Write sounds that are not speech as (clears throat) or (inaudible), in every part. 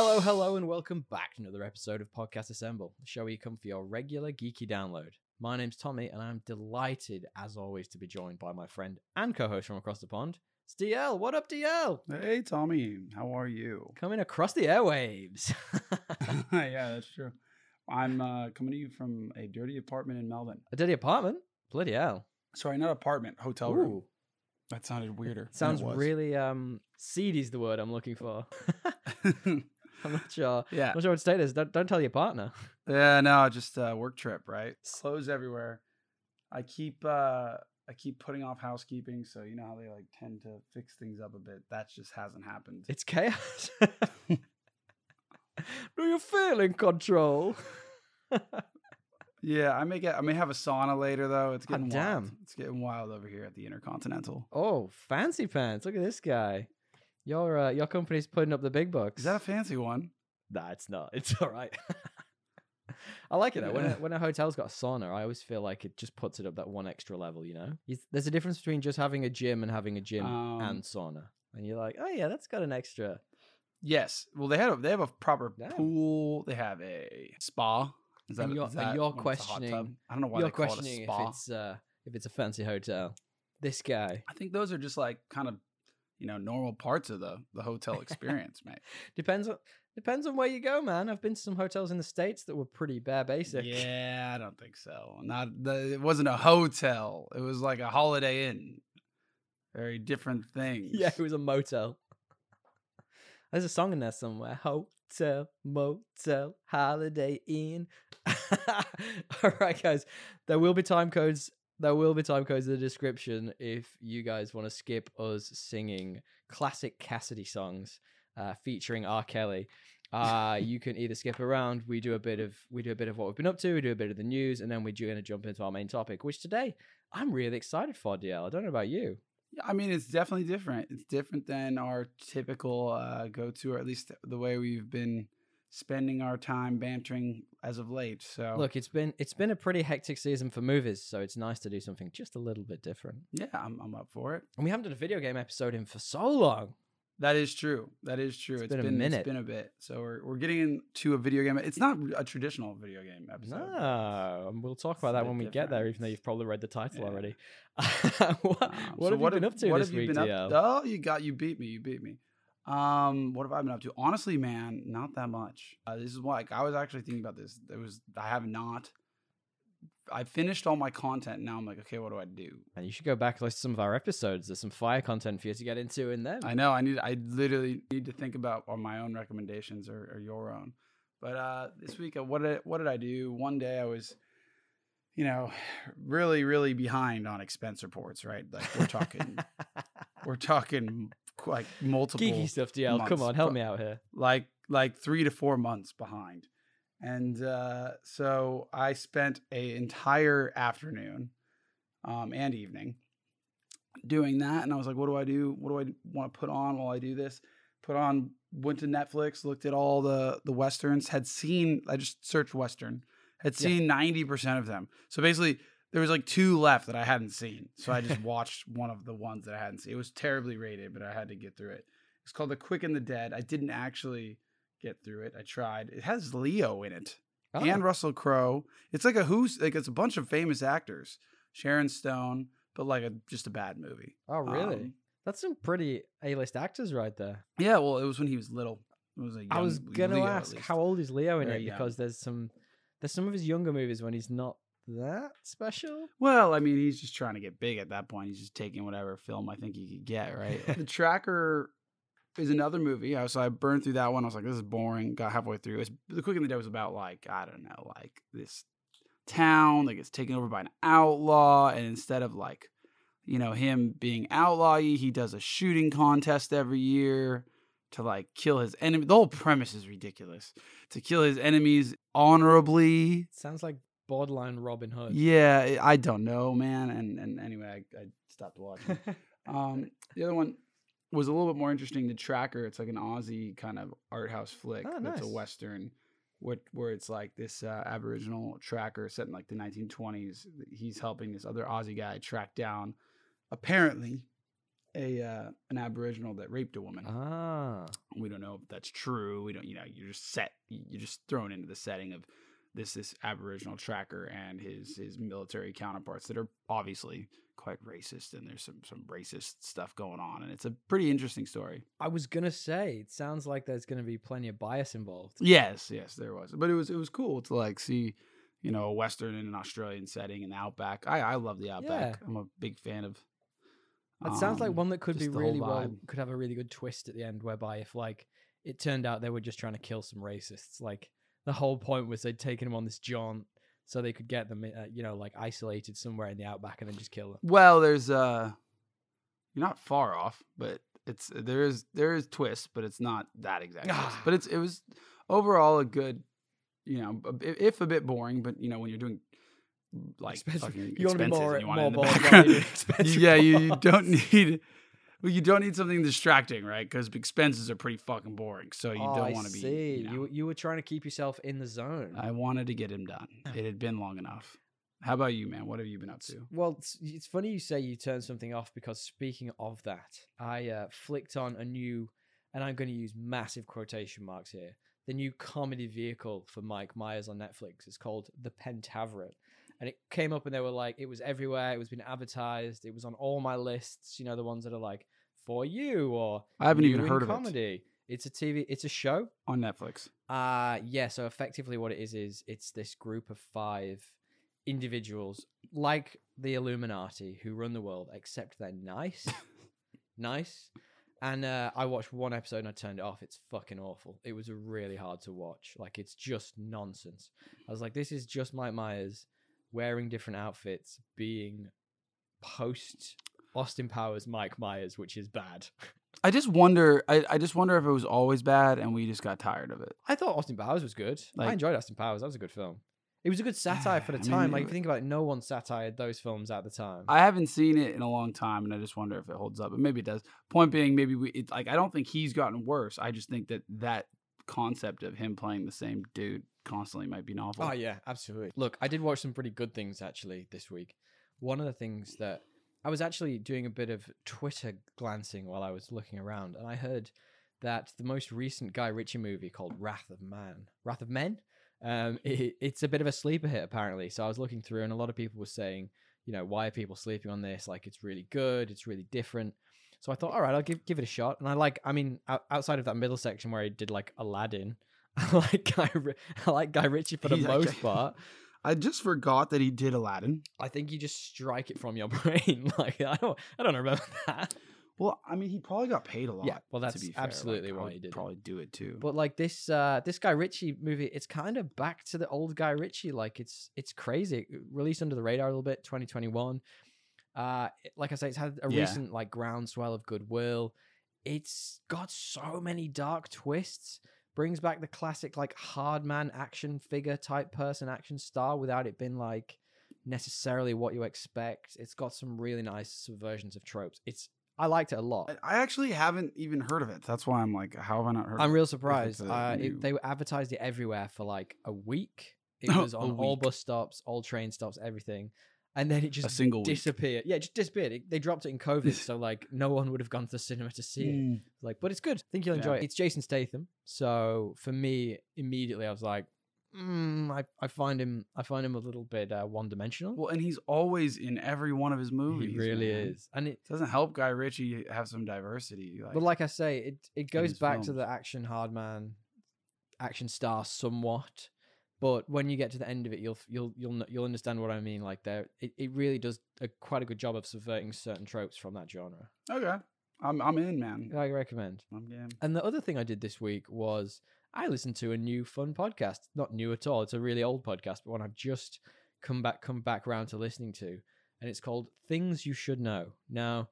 Hello, hello, and welcome back to another episode of Podcast Assemble, the show where you come for your regular geeky download. My name's Tommy, and I'm delighted, as always, to be joined by my friend and co-host from across the pond, it's DL. What up, DL? Hey Tommy, how are you? Coming across the airwaves. (laughs) (laughs) yeah, that's true. I'm uh, coming to you from a dirty apartment in Melbourne. A dirty apartment? Bloody hell. Sorry, not apartment, hotel room. That sounded weirder. sounds really um seedy's the word I'm looking for. (laughs) (laughs) I'm not sure. yeah. I'm not sure what state is. Don't don't tell your partner. (laughs) Yeah, no, just a work trip, right? Clothes everywhere. I keep uh I keep putting off housekeeping, so you know how they like tend to fix things up a bit. That just hasn't happened. It's chaos. (laughs) Do you feel in control? Yeah, I may get I may have a sauna later though. It's Hot getting wild. damn. It's getting wild over here at the Intercontinental. Oh, fancy pants! Look at this guy. Your uh, your company's putting up the big bucks. Is that a fancy one? Nah, it's not. (laughs) It's all right. (laughs) I like it though. When a, when a hotel's got a sauna, I always feel like it just puts it up that one extra level. You know, You- there's a difference between just having a gym and having a gym Um, and sauna. And you're like, oh yeah, that's got an extra. Yes. Well, they had a, they have a proper Damn. pool. They have a spa. Is And that, you're- is and you're when it's a hot tub? questioning- I don't know why you're they call it a questioning if spa. it's uh, if it's a fancy hotel. This guy I think those are just like kind of you know normal parts of the the hotel (laughs) experience, mate. depends on depends on where you go, man. I've been to some hotels in the states that were pretty bare basic. Yeah, I don't think so. Not the, it wasn't a hotel. It was like a Holiday Inn. Very different (laughs) things. Yeah, it was a motel. There's a song in there somewhere. Hotel, motel, holiday inn. (laughs) All right, guys. There will be time codes. There will be time codes in the description if you guys want to skip us singing classic Cassidy songs uh, featuring R. Kelly. Uh, (laughs) you can either skip around. We do a bit of we do a bit of what we've been up to. We do a bit of the news, and then we're going to jump into our main topic, which today I'm really excited for. DL. I don't know about you. Yeah, I mean, it's definitely different. It's different than our typical uh, go to, or at least the way we've been spending our time bantering as of late. So, Look, it's been it's been a pretty hectic season for movies, so it's nice to do something just a little bit different. yeah, I'm, I'm up for it. And we haven't done a video game episode in for so long. That is true. That is true. It's it's been a minute. It's been a bit. So we're we're getting into a video game. It's not a traditional video game episode. No, we'll talk about that when we get there, even though you've probably read the title Yeah. already. (laughs) what Um, what so have you been up to what this have you week, been DL? up- Oh, you got you beat me. You beat me. Um, what have I been up to? Honestly, man, not that much. Uh, this is why like, I was actually thinking about this. There was I have not. I finished all my content. Now I'm like, okay, what do I do? And you should go back and listen to some of our episodes. There's some fire content for you to get into in them. I know I need. I literally need to think about on my own recommendations or, or your own. But uh, this week, uh, what did what did I do? One day I was, you know, really really behind on expense reports. Right, like we're talking, (laughs) we're talking like multiple Geeky stuff, DL. Come on, help me out here. like like three to four months behind. And uh, so i spent a entire afternoon um, and evening doing that. And i was like what do i do? What do i want to put on while i do this? Put on went to netflix looked at all the the westerns had seen i just searched western had seen 90% of them. So basically there was like two left that i hadn't seen so i just (laughs) watched one of the ones that i hadn't seen it was terribly rated but i had to get through it it's called the quick and the dead i didn't actually get through it i tried it has leo in it Oh, and Russell Crowe. It's like a who's like it's a bunch of famous actors. Sharon Stone, but like a just a bad movie. oh, really? Um, That's some pretty A-list actors right there. yeah, well, it was when he was little. It was a young I was gonna Leo, ask how old is Leo in Very it young. because there's some there's some of his younger movies when he's not that special. Well, I mean, he's just trying to get big at that point. He's just taking whatever film I think he could get. Right. (laughs) the Tracker is another movie. So I burned through that one. I was like, this is boring. Got halfway through. It was, the Quick and the Dead was about like I don't know, like this town that gets taken over by an outlaw, and instead of like, you know, him being outlawy, he does a shooting contest every year to like kill his enemy. The whole premise is ridiculous. To kill his enemies honorably. Sounds like borderline Robin Hood. Yeah, I- I don't know, man. And and anyway, I, I stopped watching. (laughs) um, the other one was a little bit more interesting. The Tracker. It's like an Aussie kind of art house flick. Oh, That's a western. What where it's like this uh, Aboriginal tracker set in like the 1920s. He's helping this other Aussie guy track down, apparently, a uh, an Aboriginal that raped a woman. Ah, We don't know if that's true. We don't, you know, you're just set, you're just thrown into the setting of this this Aboriginal tracker and his his military counterparts that are obviously quite racist, and there's some some racist stuff going on, and it's a pretty interesting story. I was gonna say it sounds like there's gonna be plenty of bias involved. Yes, yes, there was, but it was it was cool to like see, you know, a Western and an Australian setting in the outback. I I love the outback. I'm a big fan of. It sounds like um, one that could be just the whole really well could have a really good twist at the end, whereby if like it turned out they were just trying to kill some racists, like the whole point was they'd taken them on this jaunt so they could get them, uh, you know, like isolated somewhere in the outback and then just kill them. Well, there's uh, you're not far off, but it's there is there is twists, but it's not that exact. (sighs) twist. But it's it was overall a good, you know, if a bit boring, but you know when you're doing like Expensive- fucking you wanna be expenses more- and you want more in the bored background. (laughs) you do expensive yeah, you, you don't need. Well, you don't need something distracting, right? Because expenses are pretty fucking boring. So you oh, don't want to be. see. You, know, you you were trying to keep yourself in the zone. I wanted to get him done. It had been long enough. How about you, man? What have you been up to? Well, it's, it's funny you say you turned something off because speaking of that, I uh, flicked on a new, and I'm going to use massive quotation marks here. The new comedy vehicle for Mike Myers on Netflix is called The Pentaverate, and it came up and they were like, it was everywhere. It was being advertised. It was on all my lists. You know, the ones that are like for you or I haven't even heard of it comedy. It's a TV. It's a show. on Netflix. Uh yeah, so effectively what it is is it's this group of five individuals like the Illuminati who run the world, except they're nice. (laughs) nice. And uh, I watched one episode and I turned it off. It's fucking awful. It was really hard to watch. Like it's just nonsense. I was like, this is just Mike Myers wearing different outfits, being post Austin Powers Mike Myers, which is bad. (laughs) I just wonder. I, I just wonder if it was always bad and we just got tired of it. I thought Austin Powers was good. I enjoyed Austin Powers. That was a good film. It was a good satire for the I time. it like if you think about it, no one satired those films at the time. I haven't seen it in a long time, and I just wonder if it holds up. But maybe it does. Point being, maybe we it, like. I don't think he's gotten worse. I just think that that concept of him playing the same dude constantly might be novel. Oh yeah, absolutely. Look, I did watch some pretty good things actually this week. One of the things that I was actually doing a bit of Twitter glancing while I was looking around, and I heard that the most recent Guy Ritchie movie called Wrath of Man, Wrath of Men, um, (laughs) it, it's a bit of a sleeper hit apparently. So I was looking through, and a lot of people were saying, you know, why are people sleeping on this? Like, it's really good, it's really different. So I thought, all right, I'll give give it a shot. And I like, I mean, outside of that middle section where he did like Aladdin, (laughs) I like Guy, (laughs) I like Guy Ritchie for the He's most actually- part. (laughs) I just forgot that he did Aladdin. I think you just strike it from your brain. like I don't, I don't remember that. Well, I mean, he probably got paid a lot. Yeah, well, to that's. Like, absolutely I why he did. Probably do it too. But like this, uh, this Guy Ritchie movie, it's kind of back to the old Guy Ritchie. Like it's, it's crazy. It released under the radar a little bit, 2021. Uh, like I say, it's had a Yeah. recent like groundswell of goodwill. It's got so many dark twists. Brings back the classic like hard man action figure type person, action star, without it being like necessarily what you expect. It's got some really nice subversions of tropes. It's I liked it a lot. I- I actually haven't even heard of it. That's why I'm like, how have I not heard? I'm real it's surprised. a Uh, it, they advertised it everywhere for like a week. It (laughs) was on all bus stops, all train stops, everything, and then it just a single week? disappeared. Yeah, it just disappeared. It, they dropped it in COVID, so like no one would have gone to the cinema to see it. Mm. Like, but it's good. I think you'll enjoy Yeah. it. It's Jason Statham, so for me, immediately I was like, mm, I I find him I find him a little bit uh, one dimensional. Well, and he's always in every one of his movies. he really man. is, and it. Doesn't help Guy Ritchie have some diversity. Like, But like I say, it it goes back to the action hard man, action star somewhat. But when you get to the end of it, you'll you'll you'll you'll understand what I mean. Like there, it, it really does a, quite a good job of subverting certain tropes from that genre. okay, I'm I'm in, man. I recommend. I'm game. And the other thing I did this week was I listened to a new fun podcast. Not new at all. It's a really old podcast, but one I've just come back come back around to listening to, and it's called Things You Should Know. Now,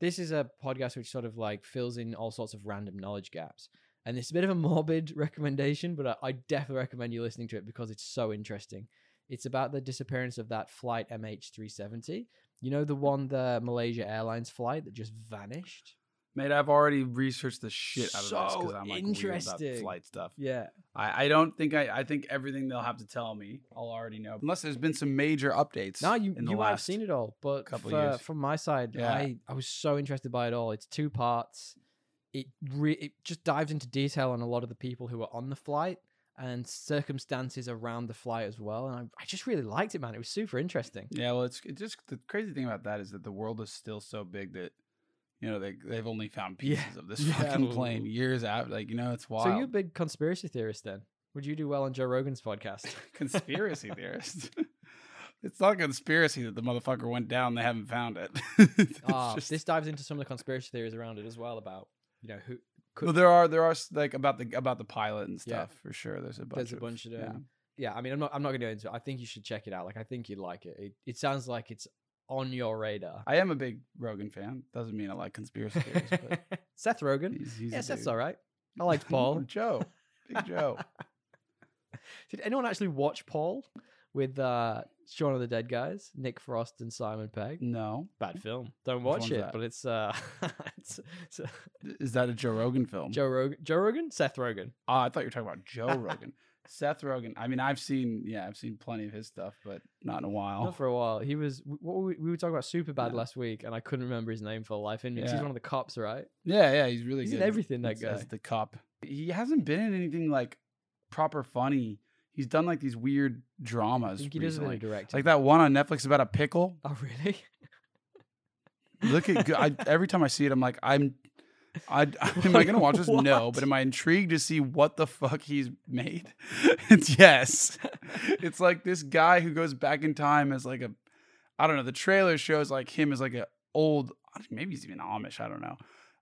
this is a podcast which sort of like fills in all sorts of random knowledge gaps. And it's a bit of a morbid (laughs) recommendation, but I, I definitely recommend you listening to it because it's so interesting. It's about the disappearance of that flight MH370. You know the one, the Malaysia Airlines flight that just vanished. Mate, I've already researched the shit out of this because I'm like weird about interesting. flight stuff. Yeah. I, I don't think I I think everything they'll have to tell me I'll already know unless there's been some major updates. No, you you might have seen it all, but couple for- years. from my side, Yeah. I I was so interested by it all. It's two parts. It re- it just dives into detail on a lot of the people who were on the flight and circumstances around the flight as well. And I, I just really liked it, man. It was super interesting. Yeah, well, it's it just the crazy thing about that is that the world is still so big that you know they they've only found Yeah. pieces of (laughs) this Yeah. fucking plane years out. Like you know, it's wild. So you're a big conspiracy theorist then? Would you do well on Joe Rogan's podcast? (laughs) conspiracy theorist. (laughs) It's not a conspiracy that the motherfucker went down. They haven't found it. It's Ah, just- this dives into some of the conspiracy theories around it as well about you know who could well, there are there are like about the about the pilot and Yeah. stuff for sure. There's a bunch. There's a of, bunch of yeah. them. yeah. I mean, I'm not I'm not gonna go into it. I think you should check it out. Like, I think you'd like it. It, it sounds like it's on your radar. I am a big Rogan fan. Doesn't mean I like conspiracy theories, but (laughs) Seth Rogen he's, he's Yes, that's dude. all right. (laughs) I liked Paul. Joe, big Joe. (laughs) Did anyone actually watch Paul with uh, Shaun of the Dead guys, Nick Frost and Simon Pegg? No, Bad film. Don't watch it, that? but it's uh, (laughs) it's, it's uh, is that a Joe Rogan film? Joe Rogan. Joe Rogan, Seth Rogen. Oh, I thought you were talking about Joe Rogan. (laughs) Seth Rogen. I mean, I've seen, yeah, I've seen plenty of his stuff, but not in a while. Not for a while. He was. What were we, we were talking about Superbad. Yeah. last week, and I couldn't remember his name for life in me. 'cause He's one of the cops, right? yeah, yeah, he's really good. He's in everything, that as- as the cop. He hasn't been in anything like proper funny. He's done like these weird I dramas think he does recently. of directing. Like that one on Netflix about a pickle. Oh, really? Look at I, (laughs) every time I see it, I'm like, I'm, I, am (laughs) I gonna watch this? (laughs) No, but am I intrigued to see what the fuck he's made? it's yes. It's like this guy who goes back in time as like a, I don't know. The trailer shows like him as like a old, maybe he's even Amish. I don't know.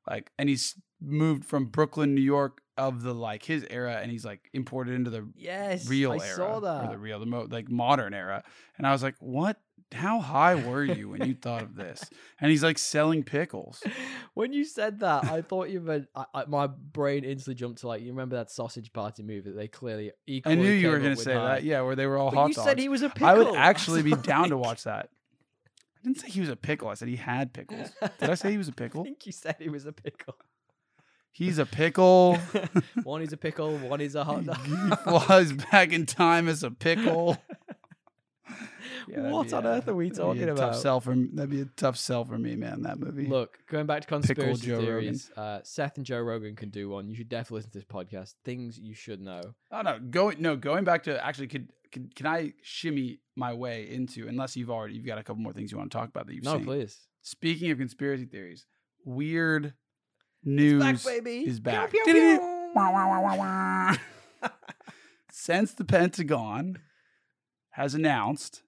Like, and he's moved from Brooklyn, New York, of the like his era, and he's like imported into the Yes, real I era saw or the real the mo- like modern era. And i was like what? How high were you when you thought of this? And he's like selling pickles. (laughs) When you said that, I thought you meant I, I, my brain instantly jumped to like you remember that sausage party movie that they clearly i knew you were going to say high. that yeah where they were all But hot you dogs. said he was a pickle. i would actually be was down to watch that. I didn't say he was a pickle i said he had pickles. Did i say he was a (laughs) pickle? i think you said he was a pickle. He's a pickle (laughs) one is a pickle, one is a hot he dog. flies back in time as a pickle (laughs) (laughs) Yeah, what be on a- earth are we that'd be talking a about? tough sell for that'd be a tough sell for me man that movie Look, going back to conspiracy Joe Rogan. theories, uh, Seth and Joe Rogan can do one. You should definitely listen to this podcast. Things you should know. Oh no, going no going back to actually could, could can I shimmy my way into unless you've already you've got a couple more things you want to talk about that you've no, seen. please. Speaking of conspiracy theories, weird news baby. is back. Pew, pew, pew. (laughs) Wah, wah, wah, wah, wah. (laughs) Since the Pentagon has announced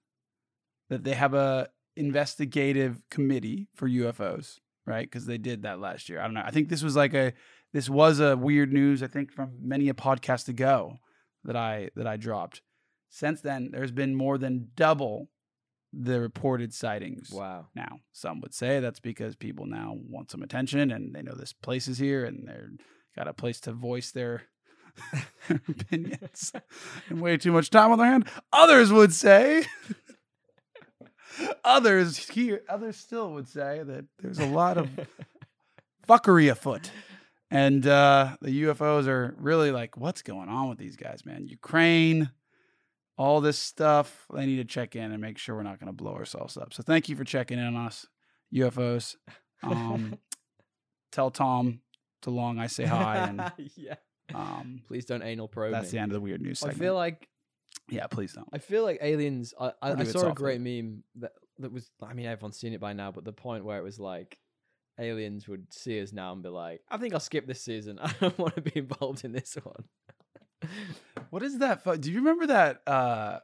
that they have a investigative committee for UFOs, right? Because they did that last year. I don't know. I think this was like a this was a weird news. I think from many a podcast ago that I that I dropped. Since then, there's been more than double the reported sightings. Wow. Now, some would say that's because people now want some attention and they know this place is here and they're got a place to voice their (laughs) opinions (laughs) and way too much time on their hand. Others would say, (laughs) others here, others still would say that there's a lot of fuckery afoot. And uh, the UFOs are really like, what's going on with these guys, man? Ukraine, all this stuff. They need to check in and make sure we're not going to blow ourselves up. So thank you for checking in on us, UFOs. Um, (laughs) tell Tom DeLonge I say hi, and (laughs) yeah. um, Please don't anal probe that's me. the end of the weird news I feel like yeah, please don't. I feel like aliens. I, I, I saw a great meme that that was. I mean, everyone's seen it by now, but the point where it was like aliens would see us now and be like, "I think I'll skip this season. (laughs) I don't want to be involved in this one." What is that? fu- Do you remember that? uh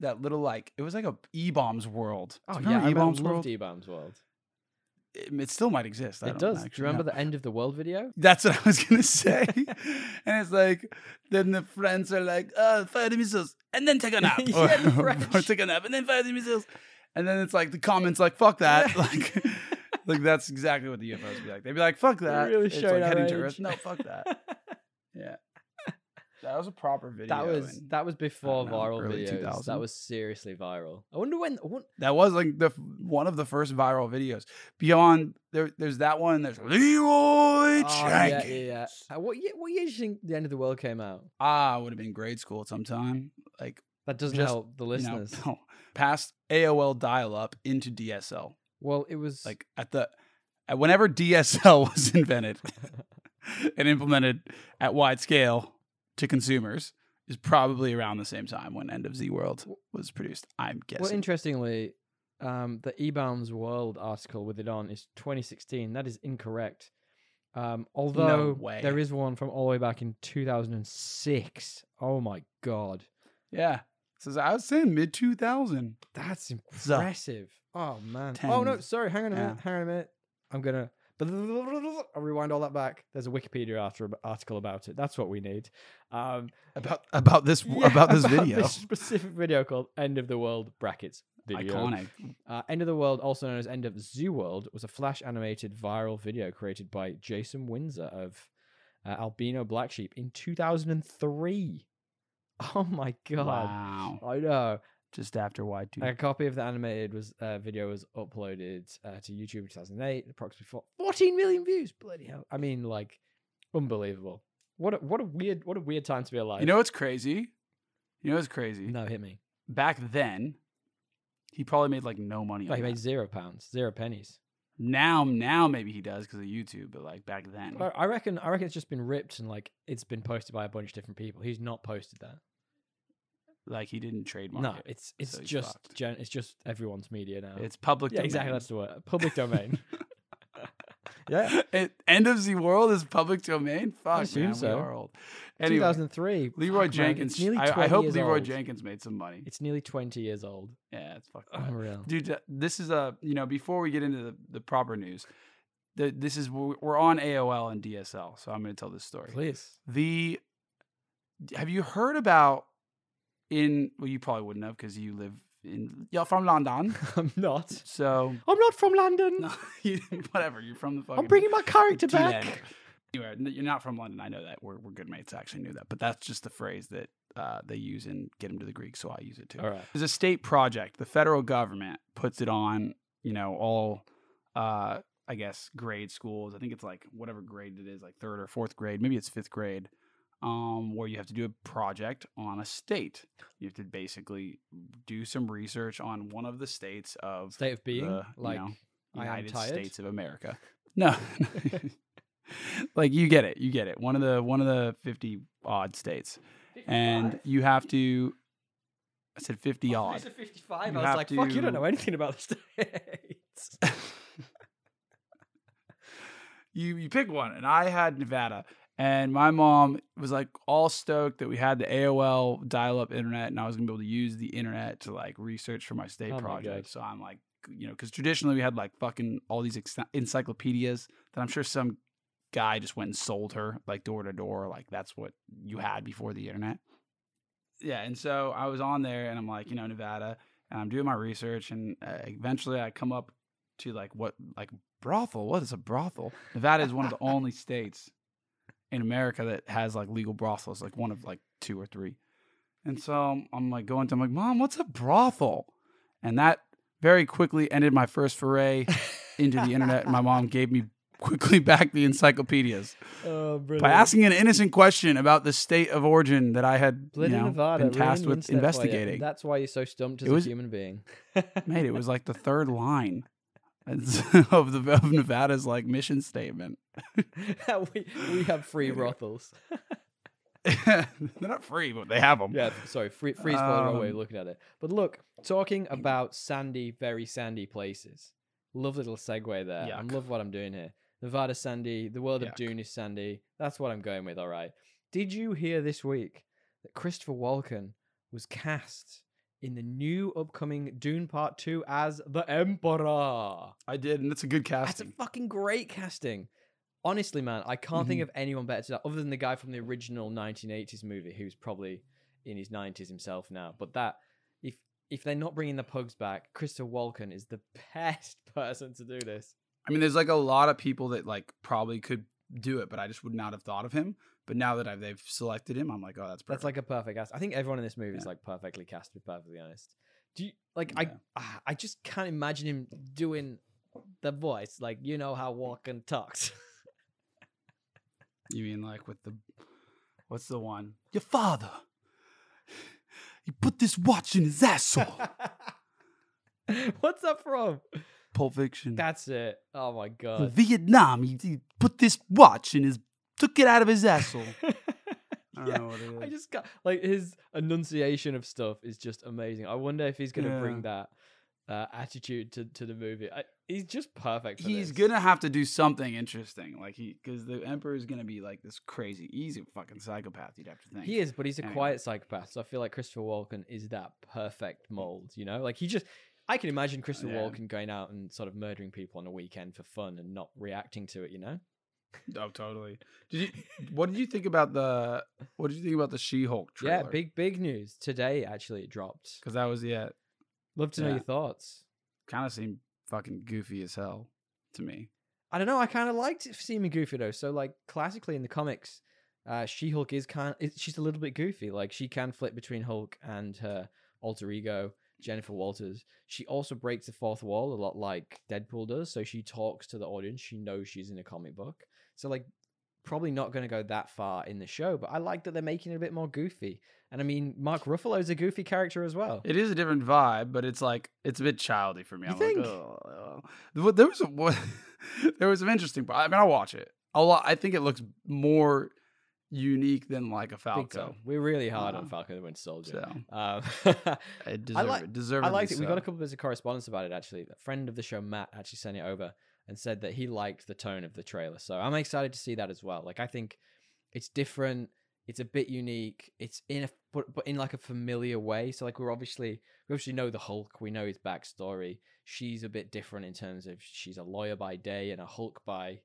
that little like it was like a E bombs world. Oh, yeah, E bombs world? eBaum's World. It, it still might exist. I It does. Do you remember know. the end of the world video? That's what I was gonna say. (laughs) and it's like then the friends are like, "Oh, fire the missiles and then take a nap, (laughs) Yeah, (laughs) or, or take a nap and then fire the missiles." And then it's like the comments like, "Fuck that!" Yeah. Like, like that's exactly what the UFOs would be like. They'd be like, "Fuck They're that!" really it's like heading to. Earth. No, fuck that. Yeah. That was a proper video. That was that was before know, viral videos. 2000. That was seriously viral. I wonder when. Won- that was like the one of the first viral videos. Beyond there, there's that one. There's Leeroy Oh, yeah, Jenkins. yeah, yeah. Uh, what year? What year do you think the end of the world came out? Ah, would have been grade school sometime. Like That doesn't Just, help the you know, listeners. (laughs) past AOL dial-up into DSL. Well, it was Like at the at whenever DSL (laughs) was invented (laughs) and implemented at wide scale to consumers is probably around the same time when End of Ze World was produced. I'm guessing. Well, interestingly, um, the eBaum's World article with it on is 2016. That is incorrect. Um, although way. there is one from all the way back in 2006. Oh my god, yeah. So I was saying mid 2000. that's impressive. Oh man. Oh no, sorry. Hang on a minute. Hang on a minute. I'm gonna. I'll rewind all that back. There's a Wikipedia arti- article about it. That's what we need. Um, About about this yeah, about this (laughs) video. this specific video called "End of the World" brackets video. Iconic. Uh, End of the World, also known as End of Ze World, was a flash animated viral video created by Jason Windsor of uh, Albino Black Sheep in 2003. (laughs) Oh my god! Wow. I know. Just after Y2. A copy of the animated was uh, video was uploaded uh, to YouTube in 2008, approximately four- 14 million views. Bloody hell! I mean, like, unbelievable. What a, what a weird what a weird time to be alive. You know what's crazy? You know what's crazy? no, hit me. Back then, he probably made like no money. No, on he that. made zero pounds, zero pennies. Now, now maybe he does because of YouTube, but like back then, I I reckon I reckon it's just been ripped and like it's been posted by a bunch of different people. He's not posted that. Like he didn't trademark No, it. it's it's so he's just fucked. gen- it's just everyone's media now. It's public. yeah, exactly. That's the word. Public domain. (laughs) (laughs) yeah, It, End of the World is public domain. Fuck, assume man, so. we are old. Anyway, 2003. Leeroy Fuck, Jenkins. Nearly I, I hope Leeroy old. Jenkins made some money. It's nearly 20 years old. Yeah, it's fucked up. Unreal. dude this is a you know before we get into the, the proper news the, this is we're on aol and dsl so i'm going to tell this story Please. the have you heard about in well you probably wouldn't have because you live in you're from london (laughs) I'm not. so I'm not from London. no, (laughs) you, whatever you're from the fucking I'm bringing my character back. Anyway, you're not from London. I know that. We're, we're good mates. I actually knew that. But that's just the phrase that uh, they use in Get Him to the Greek, so I use it too. All right. It's a state project. The federal government puts it on, you know, all, uh, I guess, grade schools. I think it's like whatever grade it is, like third or fourth grade. Maybe it's fifth grade, um, where you have to do a project on a state. You have to basically do some research on one of the states of State of being, the, you like know, United tired. States of America. (laughs) No. (laughs) like you get it. You get it. One of the one of the 50 odd states. And you have to I said 50 Oh, odd. it's a 55. You I was have like, fuck, you don't know anything about the states. (laughs) you you pick one and I had Nevada and my mom was like all stoked that we had the AOL dial-up internet and I was to be able to use the internet to like research for my state Oh project. God. So I'm like, you know, cuz traditionally we had like fucking all these ex- encyclopedias that I'm sure some guy just went and sold her like door to door like that's what you had before the internet. Yeah, and so I was on there and I'm like, you know, Nevada and I'm doing my research and uh, eventually I come up to like what like brothel what is a brothel nevada is one of the (laughs) only states in america that has like legal brothels like one of like two or three. And so um, i'm like going to i'm like mom what's a brothel? And that very quickly ended my first foray (laughs) into the internet. And my mom gave me quickly back the encyclopedias. Oh, by asking an innocent question about the state of origin that i had you know, Nevada, been tasked with investigating. That's why you're so stumped as It was- a human being. (laughs) mate it was like the third (laughs) line of the of nevada's like mission statement (laughs) we, we have free brothels. (laughs) They're not free, but they have them. Yeah, sorry, free, free's probably the wrong way of Um, looking at it. But look, talking about sandy, very sandy places. Love little segue there. I Yuck. love what I'm doing here. Nevada sandy, the world of Yuck. Dune is sandy. That's what I'm going with, all right. Did you hear this week that Christopher Walken was cast in the new upcoming Dune Part 2 as the Emperor? I did, and it's a good casting. That's a casting. fucking great casting. Honestly, man, I can't think Mhm. of anyone better to that other than the guy from the original 1980s movie who's probably in his 90s himself now. But that, if if they're not bringing the pugs back, Christopher Walken is the (laughs) best person to do this. I mean, there's like a lot of people that like probably could do it, but I just would not have thought of him. But now that I've, they've selected him, I'm like, oh, that's perfect. That's like a perfect cast. I think everyone in this movie is like perfectly cast. To be perfectly honest, do you like? Yeah. I I just can't imagine him doing the voice. Like you know how Walken talks. (laughs) you mean like with the what's the one? Your father. He put this watch in his asshole. (laughs) What's that from? Pulp Fiction. That's it. Oh my In god. Vietnam, he, he put this watch in his took it out of his asshole. (laughs) I don't Yeah, know what it is. I just got like his enunciation of stuff is just amazing. I wonder if he's gonna bring that uh, attitude to, to the movie. I, he's just perfect. For he's this. gonna have to do something interesting, like he because the emperor is gonna be like this crazy. He's a fucking psychopath. You'd have to think. He is, but he's a Anyway. quiet psychopath. So I feel like Christopher Walken is that perfect mold. You know, like he just. I can imagine Christopher Yeah. Walken going out and sort of murdering people on a weekend for fun and not reacting to it. You know. Oh, totally. Did you? What did you think about the? What did you think about the She-Hulk (laughs) trailer? Yeah, big big news today. Actually, it dropped. Because that was yeah, Love to know your thoughts. kind of seemed fucking goofy as hell to me. I don't know. I kind of liked seeming goofy though. So like classically in the comics, uh, She Hulk is kind. She's a little bit goofy. Like she can flip between Hulk and her alter ego Jennifer Walters. She also breaks the fourth wall a lot like Deadpool does. So she talks to the audience. She knows she's in a comic book. So like probably not going to go that far in the show. But I like that they're making it a bit more goofy. And I mean, Mark Ruffalo's a goofy character as well. It is a different vibe, but it's like it's a bit childy for me. You I'm think? like, oh, oh. there was a what, (laughs) there was some interesting. I mean, I'll watch it. A lot. I think it looks more unique than like a Falco. We're really hard on Falcon and Winter Soldier. So Um, it (laughs) deserved like- it. Deservedly I liked it. We got a so. couple bits of correspondence about it actually. A friend of the show, Matt, actually sent it over and said that he liked the tone of the trailer. So I'm excited to see that as well. Like I think it's different. It's a bit unique. It's in a but, but in like a familiar way. So like we're obviously we obviously know the Hulk. We know his backstory. She's a bit different in terms of she's a lawyer by day and a Hulk by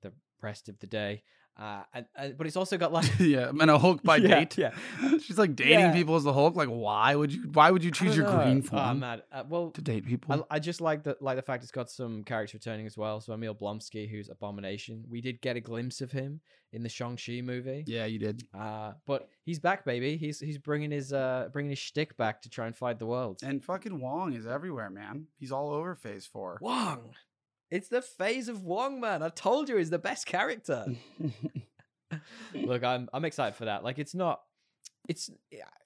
the rest of the day. Uh, and, and but it's also got like (laughs) yeah, and a Hulk by (laughs) Yeah, date. Yeah, She's like dating Yeah. people as the Hulk. Like, why would you? Why would you choose your know. green Oh, form man. Uh, well, to date people? I, I just like the like the fact it's got some characters returning as well. So Emil Blonsky, who's Abomination, we did get a glimpse of him in the Shang Chi movie. yeah, you did. Uh, but he's back, baby. He's he's bringing his uh bringing his shtick back to try and fight the world. And fucking Wong is everywhere, man. He's all over Phase Four. Wong, it's the phase of Wong, man. I told you, he's the best character. (laughs) Look, I'm I'm excited for that. Like, it's not. It's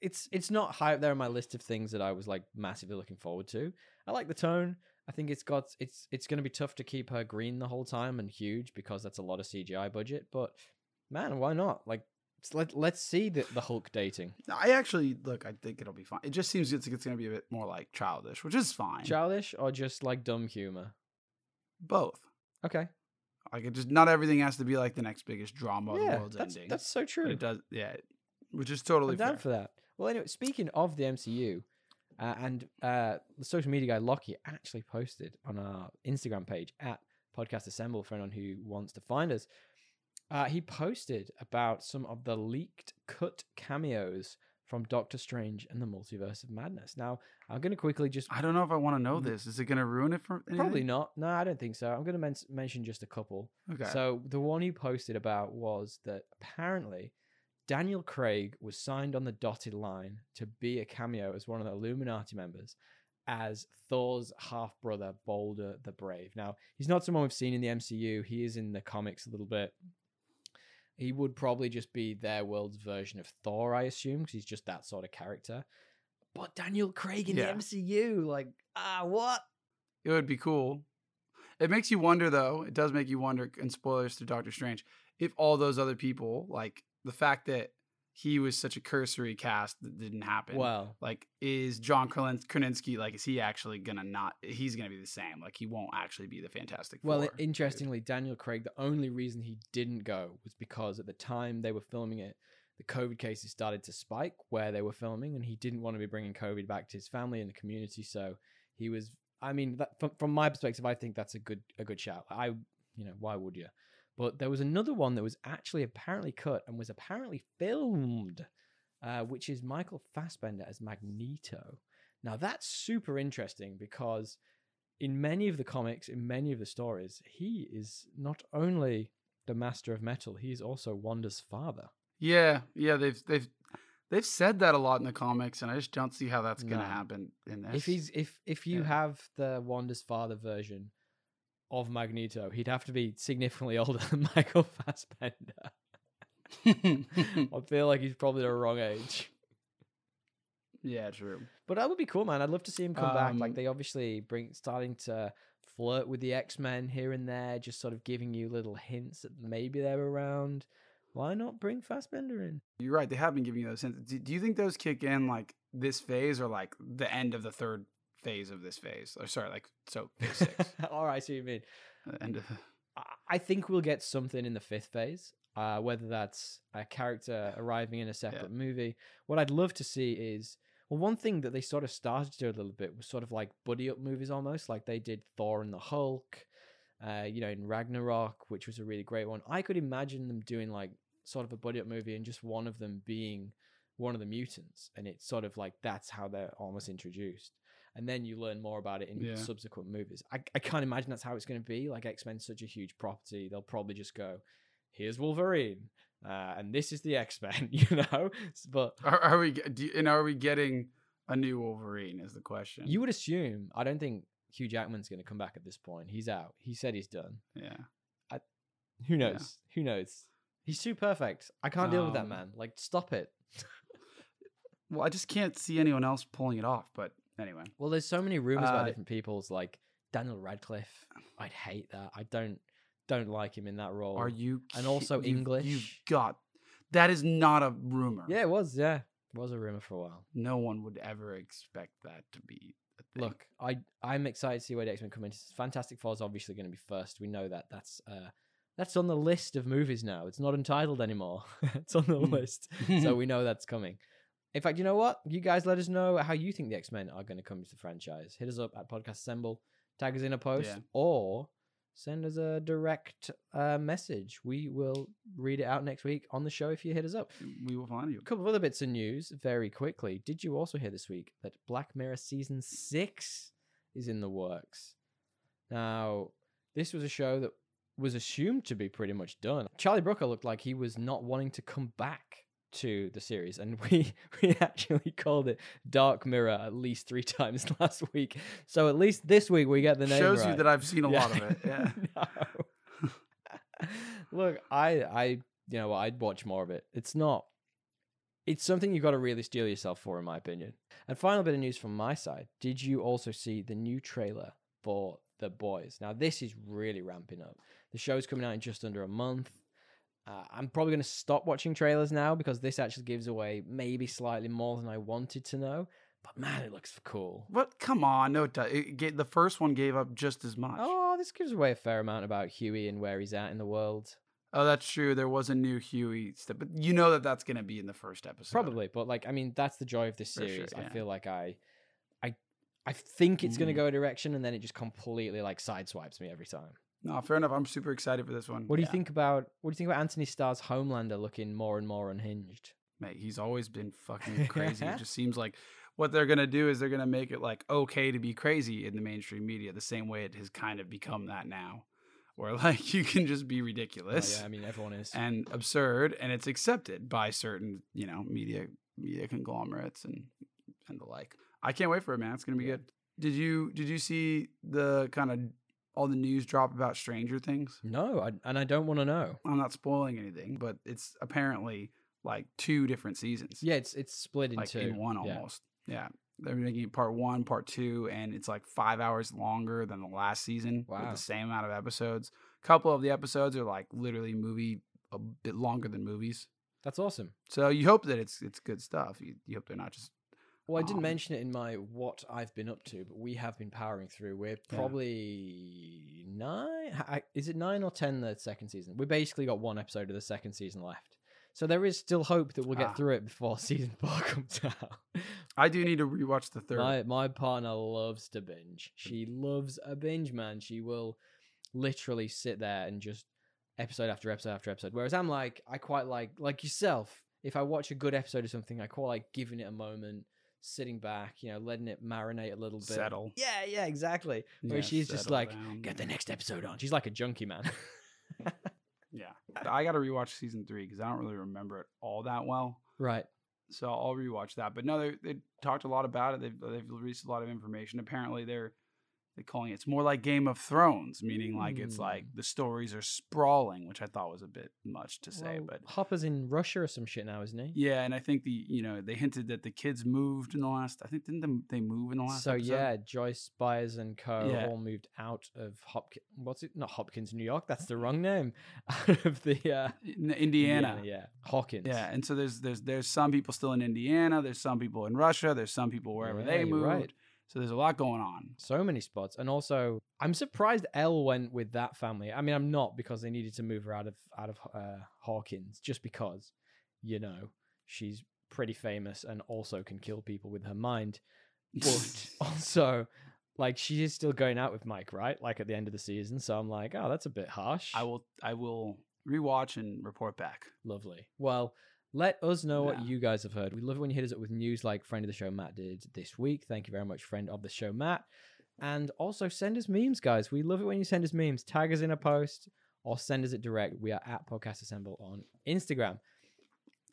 it's it's not high up there on my list of things that I was like massively looking forward to. I like the tone. I think it's got it's it's going to be tough to keep her green the whole time and huge because that's a lot of CGI budget. But man, why not? Like, s- let let's see the the Hulk dating. I actually look. I think it'll be fine. It just seems it's, it's going to be a bit more like childish, which is fine. Childish or just like dumb humor? Both. Okay, Like it just not everything has to be like the next biggest drama of the yeah, world's that's ending. that's so But true. it does. Yeah, which is totally I'm down for that. Well, anyway, speaking of the MCU, uh, and uh, the social media guy Lockie actually posted on our Instagram page at Podcast Assemble for anyone who wants to find us. Uh, he posted about some of the leaked cut cameos from Doctor Strange and the Multiverse of Madness. Now, I'm going to quickly just I don't know if I want to know this. Is it going to ruin it for anything? probably not. No, I don't think so. I'm going to men- mention just a couple. Okay. So the one you posted about was that apparently Daniel Craig was signed on the dotted line to be a cameo as one of the Illuminati members as Thor's half brother, Balder the Brave. Now, he's not someone we've seen in the MCU. He is in the comics a little bit. He would probably just be their world's version of Thor, I assume, because he's just that sort of character. But Daniel Craig in Yeah. the MCU, like, ah, what? it would be cool. It makes you wonder, though. It does make you wonder. And spoilers to Doctor Strange, if all those other people, like the fact that he was such a cursory cast that didn't happen. Well, like, is John Krasin- like? Is he actually gonna not? He's gonna be the same. Like, he won't actually be the Fantastic Well, Four. i- interestingly, Daniel Craig, the only reason he didn't go was because at the time they were filming it, the COVID cases started to spike where they were filming, and he didn't want to be bringing COVID back to his family and the community. So he was. I mean, that, from, from my perspective, I think that's a good a good shout. I, you know, why would you? But there was another one that was actually apparently cut and was apparently filmed, uh, which is Michael Fassbender as Magneto. Now that's super interesting because in many of the comics, in many of the stories, he is not only the Master of Metal, he's also Wanda's father. Yeah, yeah, they've they've they've said that a lot in the comics, and I just don't see how that's gonna No. happen in this. If he's if if you Yeah. have the Wanda's father version of Magneto, he'd have to be significantly (laughs) older than Michael Fassbender. (laughs) I feel like he's probably the wrong age. yeah, true. But that would be cool, man. I'd love to see him come back. Like Um, they obviously bring starting to flirt with the X Men here and there, just sort of giving you little hints that maybe they're around. Why not bring Fassbender in? You're right. They have been giving you those hints. Do, do you think those kick in like this phase or like the end of the third phase of this phase? Or sorry, like so (laughs) phase six. All right, I see what you mean. Uh, I- I think we'll get something in the fifth phase, uh, whether that's a character arriving in a separate movie. What I'd love to see is, well, one thing that they sort of started to do a little bit was sort of like buddy up movies almost, like they did Thor and the Hulk, uh, you know, in Ragnarok, which was a really great one. I could imagine them doing like sort of a buddy up movie and just one of them being one of the mutants. And it's sort of like that's how they're almost introduced and then you learn more about it in Yeah. subsequent movies. I, I can't imagine that's how it's going to be. Like X Men's such a huge property, they'll probably just go, "Here's Wolverine, uh, and this is the X Men," (laughs) you know. But are, are we? Do you, and are we getting a new Wolverine? Is the question. you would assume. I don't think Hugh Jackman's going to come back at this point. He's out. He said he's done. yeah. Who knows? Who knows? He's too perfect. I can't deal with that Um, man. Like, stop it. (laughs) Well, I just can't see anyone else pulling it off. But anyway, Well, there's so many rumors about Uh, different people's like Daniel Radcliffe. I'd hate that. I don't don't like him in that role. are you? and ki- also you've- English. You've got. That is not a rumor. Yeah, it was. Yeah, it was a rumor for a while. No one would ever expect that to be. A thing. Look, I I'm excited to see where the X Men come in. Fantastic Four is obviously going to be first. We know that. That's uh that's on the list of movies now. It's not entitled anymore. (laughs) it's on the Mm. list, (laughs) so we know that's coming. In fact, you know what? You guys let us know how you think the X Men are going to come to the franchise. Hit us up at Podcast Assemble, tag us in a post, Yeah. or send us a direct uh, message. We will read it out next week on the show if you hit us up. we will find you. A couple of other bits of news very quickly. Did you also hear this week that Black Mirror season six is in the works? Now, this was a show that was assumed to be pretty much done. Charlie Brooker looked like he was not wanting to come back to the series, and (laughs) we we actually called it Dark Mirror at least three (laughs) times last week. So at least this week we get the name Shows you that I've seen a lot of it. Yeah. (laughs) Look, I, I, you know, I'd watch more of it. It's not. It's something you've got to really steel yourself for, in my opinion. And final bit of news from my side: Did you also see the new trailer for The Boys? Now, this is really ramping up. The show's coming out in just under a month. Uh, I'm probably going to stop watching trailers now because this actually gives away maybe slightly more than I wanted to know. But man, it looks cool. But come on, no, it, it, the first one gave up just as much. Oh, this gives away a fair amount about Huey and where he's at in the world. Oh, that's true. There was a new Huey step, but you know that that's going to be in the first episode. Probably, but like I mean, that's the joy of this For sure, series. I feel like I, I, I think it's going to Mm. go a direction, and then it just completely like sideswipes me every time. No, fair enough. I'm super excited for this one. What do you Yeah. think about what do you think about Anthony Starr's Homelander looking more and more unhinged? Mate, he's always been fucking (laughs) crazy. it just seems like what they're gonna do is they're gonna make it like okay to be crazy in the mainstream media, the same way it has kind of become that now, where (laughs) like you can just be Oh, ridiculous yeah, I mean everyone is. and absurd, and it's accepted by certain you know media media conglomerates and and the like. I can't wait for it, man. It's gonna be Yeah. good. Did you did you see the kind of all the news drop about Stranger Things? no, I, and I don't want to know. I'm not spoiling anything, but it's apparently like two different seasons. Yeah, it's it's split like into in one almost. Yeah. They're making it part one, part two, and it's like five hours longer than the last season with Wow. the same amount of episodes. A couple of the episodes are like literally movie a bit longer than movies. That's awesome. So you hope that it's it's good stuff. You, you hope they're not just Well, I didn't Um, mention it in my what I've been up to, but we have been powering through. We're probably nine. Is it nine or ten? The second season. We basically got one episode of the second season left, so there is still hope that we'll get Ah. through it before (laughs) season four comes out. I do need to rewatch the third. My my partner loves to binge. She loves a binge, man. She will literally sit there and just episode after episode after episode. Whereas I'm like, I quite like like yourself. If I watch a good episode of something, I quite like giving it a moment, sitting back, you know, letting it marinate a little bit. Settle. Yeah, yeah, exactly. Yeah, she's just like, down. get the next episode on. She's like a junkie, man. (laughs) Yeah, I got to rewatch season three because I don't really remember it all that well. Right. So I'll rewatch that. But no, they they talked a lot about it. They've they've released a lot of information. Apparently, they're they're calling it. It's more like Game of Thrones, meaning like it's like Mm. the stories are sprawling, which I thought was a bit much to say. Well, But Hopper's in Russia or some shit now, isn't he? yeah, and I think the you know they hinted that the kids moved in the last. I think didn't they, move in the last. So episode? yeah, Joyce Byers and co Yeah. all moved out of Hopkins. What's it? Not Hopkins, New York. That's the (laughs) wrong name. (laughs) Out of the uh, In Indiana. yeah, Hawkins. Yeah, and so there's there's there's some people still in Indiana. There's some people in Russia. There's some people wherever Yeah, they moved. right. So there's a lot going on. so many spots, and also I'm surprised El went with that family. I mean, I'm not because they needed to move her out of out of uh, Hawkins, just because, you know, she's pretty famous and also can kill people with her mind. But (laughs) also, like, she is still going out with Mike, right? Like at the end of the season. So I'm like, oh, that's a bit harsh. I will I will rewatch and report back. Lovely. Well, let us know what you guys have heard. We love it when you hit us up with news like friend of the show Matt did this week. Thank you very much, friend of the show Matt. And also send us memes, guys. We love it when you send us memes. Tag us in a post or send us it direct. We are at Podcast Assemble on Instagram.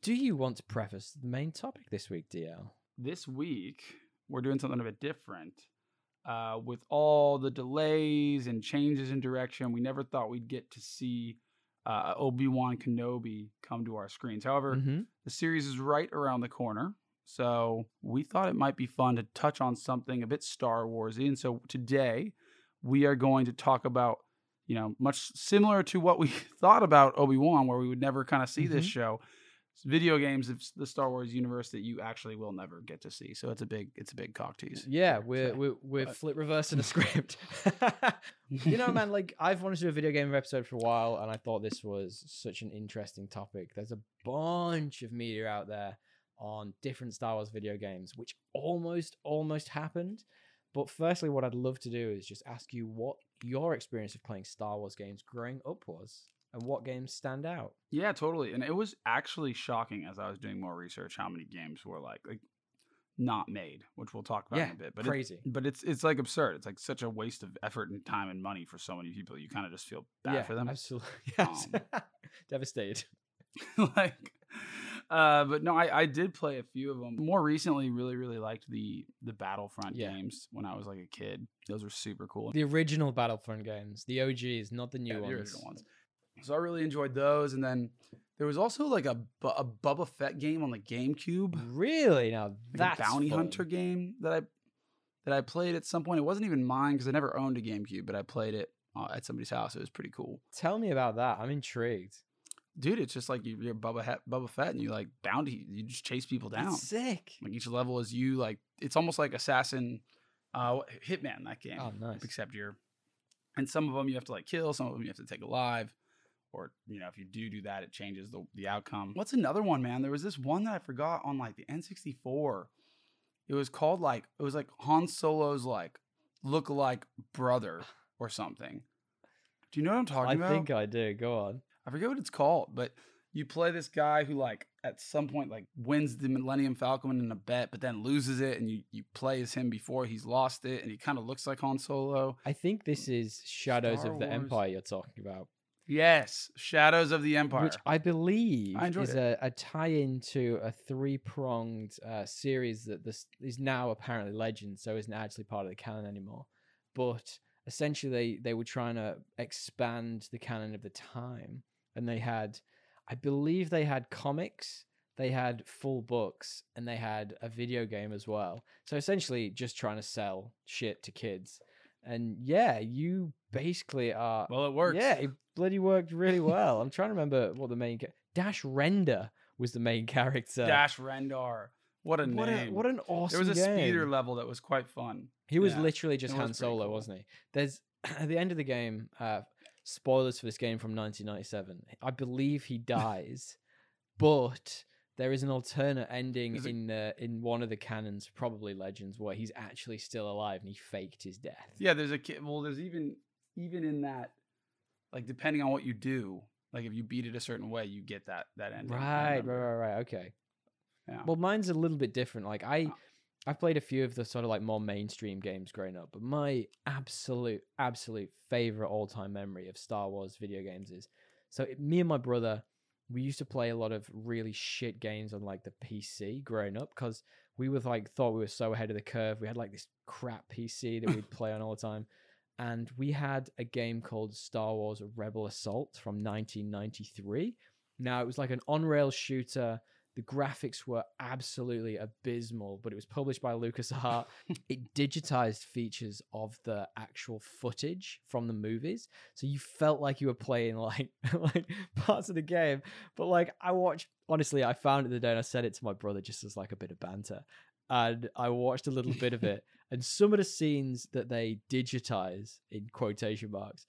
Do you want to preface the main topic this week, DL? This week we're doing something a bit different. Uh, with all the delays and changes in direction, we never thought we'd get to see uh, Obi Wan Kenobi come to our screens. However, Mm-hmm. The series is right around the corner. So we thought it might be fun to touch on something a bit Star Warsy. And so today we are going to talk about, you know, much similar to what we (laughs) thought about Obi-Wan, where we would never kind of see this Mhm. show. Video games of the Star Wars universe that you actually will never get to see. So it's a big, it's a big cock tease. Yeah, we're we're, we're But- flip reversing the script. (laughs) you know, man, like I've wanted to do a video game episode for a while, and I thought this was such an interesting topic. There's a bunch of media out there on different Star Wars video games, which almost almost happened. But firstly, what I'd love to do is just ask you what your experience of playing Star Wars games growing up was, and what games stand out. Yeah, totally. And it was actually shocking as I was doing more research how many games were like like not made, which we'll talk about yeah, in a bit. But it- crazy. but it's it's like absurd. It's like such a waste of effort and time and money for so many people. You kind of just feel bad yeah, for them. absolutely. (laughs) Yes. Um, (laughs) Devastated. (laughs) like uh but no I, I did play a few of them more recently really really liked the the battlefront Yeah. games when i was like a kid those were super cool The original Battlefront games, the OGs, not the new Yeah, the ones. original ones so i really enjoyed those and then there was also like a, a Boba Fett game on the GameCube, Really? Now like that's a bounty fun. hunter game that I that I played at some point. It wasn't even mine because I never owned a GameCube, but I played it uh, at somebody's house. It was pretty cool. Tell me about that. I'm intrigued. dude, it's just like you- you're Boba, Fett, Boba Fett, and you like bounty, you just chase people down. That's sick. Like each level is you like it's almost like Assassin, uh, Hitman that game. Oh, nice. Except you're, and some of them you have to like kill, some of them you have to take alive, or you know if you do do that, it changes the the outcome. What's another one, man? There was this one that I forgot on like the N64. It was called like it was like Han Solo's like look like brother (laughs) or something. Do you know what I'm talking I about? I think I do. Go on. I forget what it's called, but you play this guy who like at some point like wins the Millennium Falcon in a bet, but then loses it, and you you play as him before he's lost it, and he kind of looks like Han Solo. I think this is Shadows Star of the Wars. Empire you're talking about, Yes, Shadows of the Empire. which I believe I is a, a tie-in to a three-pronged uh, series that this is now apparently legend, so isn't actually part of the canon anymore. But essentially, they, were trying to expand the canon of the time, and they had, I believe, they had comics. They had full books and they had a video game as well. So essentially, just trying to sell shit to kids. And yeah, you basically are. well, it works. Yeah, it bloody worked really well. I'm trying to remember what the main ca- Dash Rendar was the main (laughs) character. Dash Rendar. What a what, a, name. what an awesome there was a game. speeder level that was quite fun. He was Yeah, literally just it Han was Solo, cool. wasn't he? There's (clears throat) at the end of the game. Uh, spoilers for this game from 1997. I believe he dies, but there is an alternate ending Is it- in uh, in one of the canons, probably Legends, where he's actually still alive and he faked his death. Yeah, there's a kid. Well, there's even even in that, like depending on what you do, like if you beat it a certain way, you get that that ending. Right, right, right, right. Okay. Yeah. Well, mine's a little bit different. Like I, Oh. I've played a few of the sort of like more mainstream games growing up, but my absolute, absolute favorite all-time memory of Star Wars video games is So it, me and my brother, we used to play a lot of really shit games on like the PC growing up because we were like thought we were so ahead of the curve. We had like this crap PC that we'd play on all the time. And we had a game called Star Wars Rebel Assault from 1993. Now it was like an on-rail shooter. The graphics were absolutely abysmal, but it was published by LucasArts. (laughs) it digitized features of the actual footage from the movies, so you felt like you were playing like (laughs) like parts of the game. But like I watched, honestly, I found it the day and I sent it to my brother just as like a bit of banter, and I watched a little bit of it. (laughs) And some of the scenes that they digitize in quotation marks,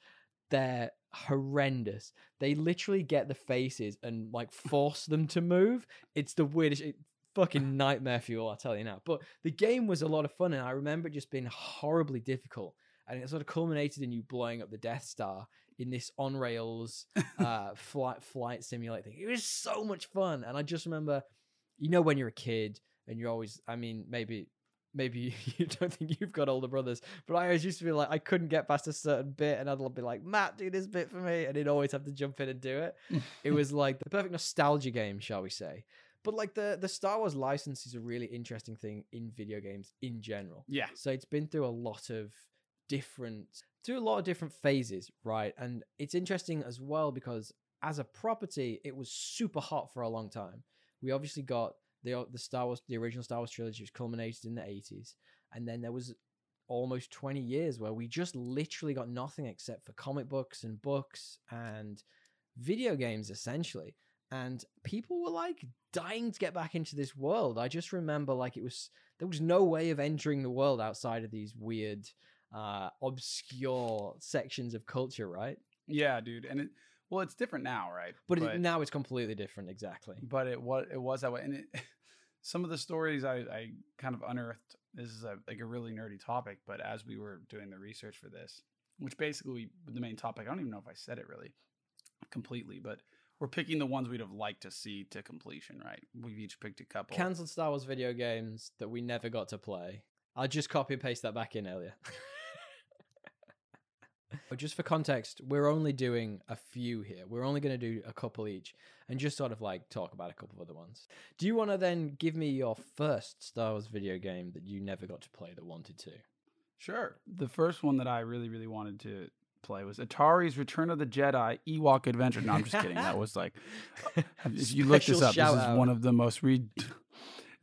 they're horrendous. They literally get the faces and like force them to move. It's the weirdest it, fucking (laughs) nightmare fuel, I'll tell you now. But the game was a lot of fun, and I remember it just being horribly difficult. And it sort of culminated in you blowing up the Death Star in this on rails uh, (laughs) flight flight simulator thing. It was so much fun, and I just remember, you know, when you're a kid and you're always, I mean, maybe maybe (laughs) you don't think you've got older brothers, but I always used to be like, I couldn't get past a certain bit, and I'd be like, Matt, do this bit for me, and he'd always have to jump in and do it. it (laughs) was like the perfect nostalgia game, shall we say? But like the the Star Wars license is a really interesting thing in video games in general. Yeah. So it's been through a lot of different through a lot of different phases, right? And it's interesting as well because as a property, it was super hot for a long time. We obviously got the the Star Wars, the original Star Wars trilogy was culminated in the 80s, and then there was almost 20 years where we just literally got nothing except for comic books and books and video games essentially and people were like dying to get back into this world i just remember like it was there was no way of entering the world outside of these weird uh obscure sections of culture right Yeah, dude. And it well, it's different now, right? but, it, now it's completely different exactly but it was it was that way and it, (laughs) some of the stories I, I kind of unearthed this is a like a really nerdy topic but as we were doing the research for this which basically the main topic i don't even know if i said it really completely but we're picking the ones we'd have liked to see to completion right? We've each picked a couple. Cancelled star wars video games that we never got to play. I'll just copy and paste that back in earlier (laughs) just for context we're only doing a few here. We're only going to do a couple each and just sort of like talk about a couple of other ones. Do you want to then give me your first star wars video game that you never got to play that wanted to? Sure. The first one that i really really wanted to play was atari's return of the jedi ewok adventure. No i'm just kidding. That was like (laughs) if you look this up this shout is out. one of the most re-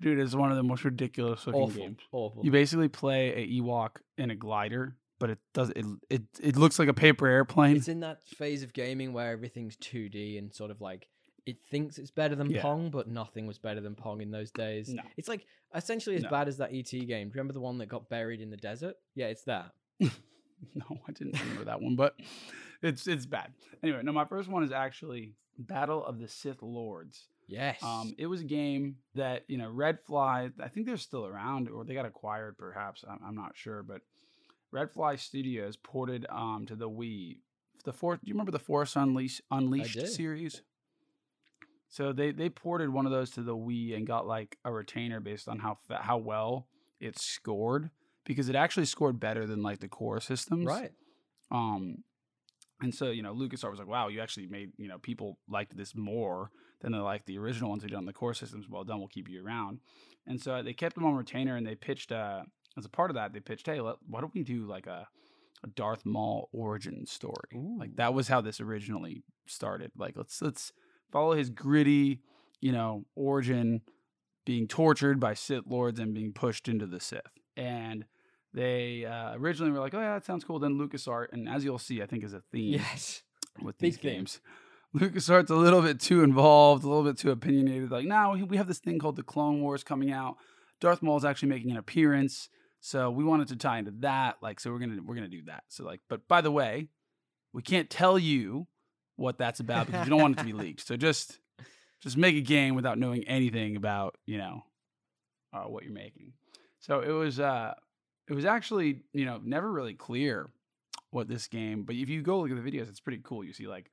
dude it's one of the most ridiculous looking awful. games. Awful. You basically play a Ewok in a glider, but it does it it, it looks like a paper airplane. it's in that phase of gaming where everything's 2d and sort of like it thinks it's better than Yeah. pong but nothing was better than pong in those days No. it's like essentially as No. bad as that et game do you remember the one that got buried in the desert yeah it's that (laughs) no, I didn't remember that one, but it's it's bad. Anyway, no, my first one is actually Battle of the Sith Lords. yes Um, it was a game that you know Red Fly. I think they're still around, or they got acquired, perhaps. I'm, I'm not sure, but Red Fly Studios ported um to the Wii. The fourth. Do you remember the Force Unleashed. Unleashed series? So they they ported one of those to the Wii and got like a retainer based on how fa- how well it scored because it actually scored better than like the core systems. right Um, and so you know, LucasArts was like, "Wow, you actually made you know people liked this more than they liked the original ones who done the core systems. Well done, we'll keep you around." And so they kept them on retainer, and they pitched uh, as a part of that, they pitched, "Hey, let, why don't we do like a, a Darth Maul origin story?" Ooh. Like that was how this originally started. Like let's let's follow his gritty, you know, origin, being tortured by Sith lords and being pushed into the Sith. And they uh, originally were like, "Oh yeah, that sounds cool." Then LucasArts, and as you'll see, I think is a theme yes (laughs) with Big these theme. games. LucasArts a little bit too involved, a little bit too opinionated. Like, now we have this thing called the Clone Wars coming out. Darth Maul is actually making an appearance, so we wanted to tie into that. Like, so we're gonna we're gonna do that. So like, but by the way, we can't tell you what that's about because we don't want it to be leaked. So just just make a game without knowing anything about you know uh, what you're making. So it was uh it was actually you know never really clear what this game, but if you go look at the videos, it's pretty cool. You see like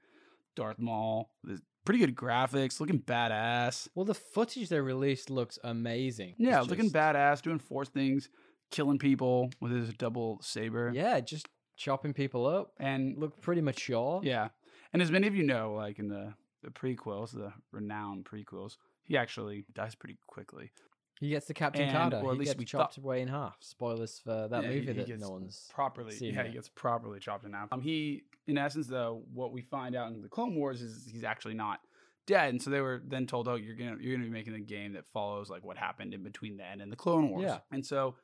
Darth Maul, the pretty good graphics, looking badass. well the footage they released looks amazing Yeah, It's looking just- badass, doing force things, killing people with his double saber. yeah just chopping people up and looked pretty mature yeah, And as many of you know, like in the the prequels, the renowned prequels, he actually dies pretty quickly. He gets the Captain And- Canada. or at he least gets we chopped away in half. Spoilers for that Yeah, movie he- he that gets no one's. properly. seen yeah, it. he gets properly chopped in half. Um, he, in essence, though, what we find out in the Clone Wars is he's actually not dead, and so they were then told, "Oh, you're gonna you're gonna be making a game that follows like what happened in between then and the Clone Wars." Yeah. and so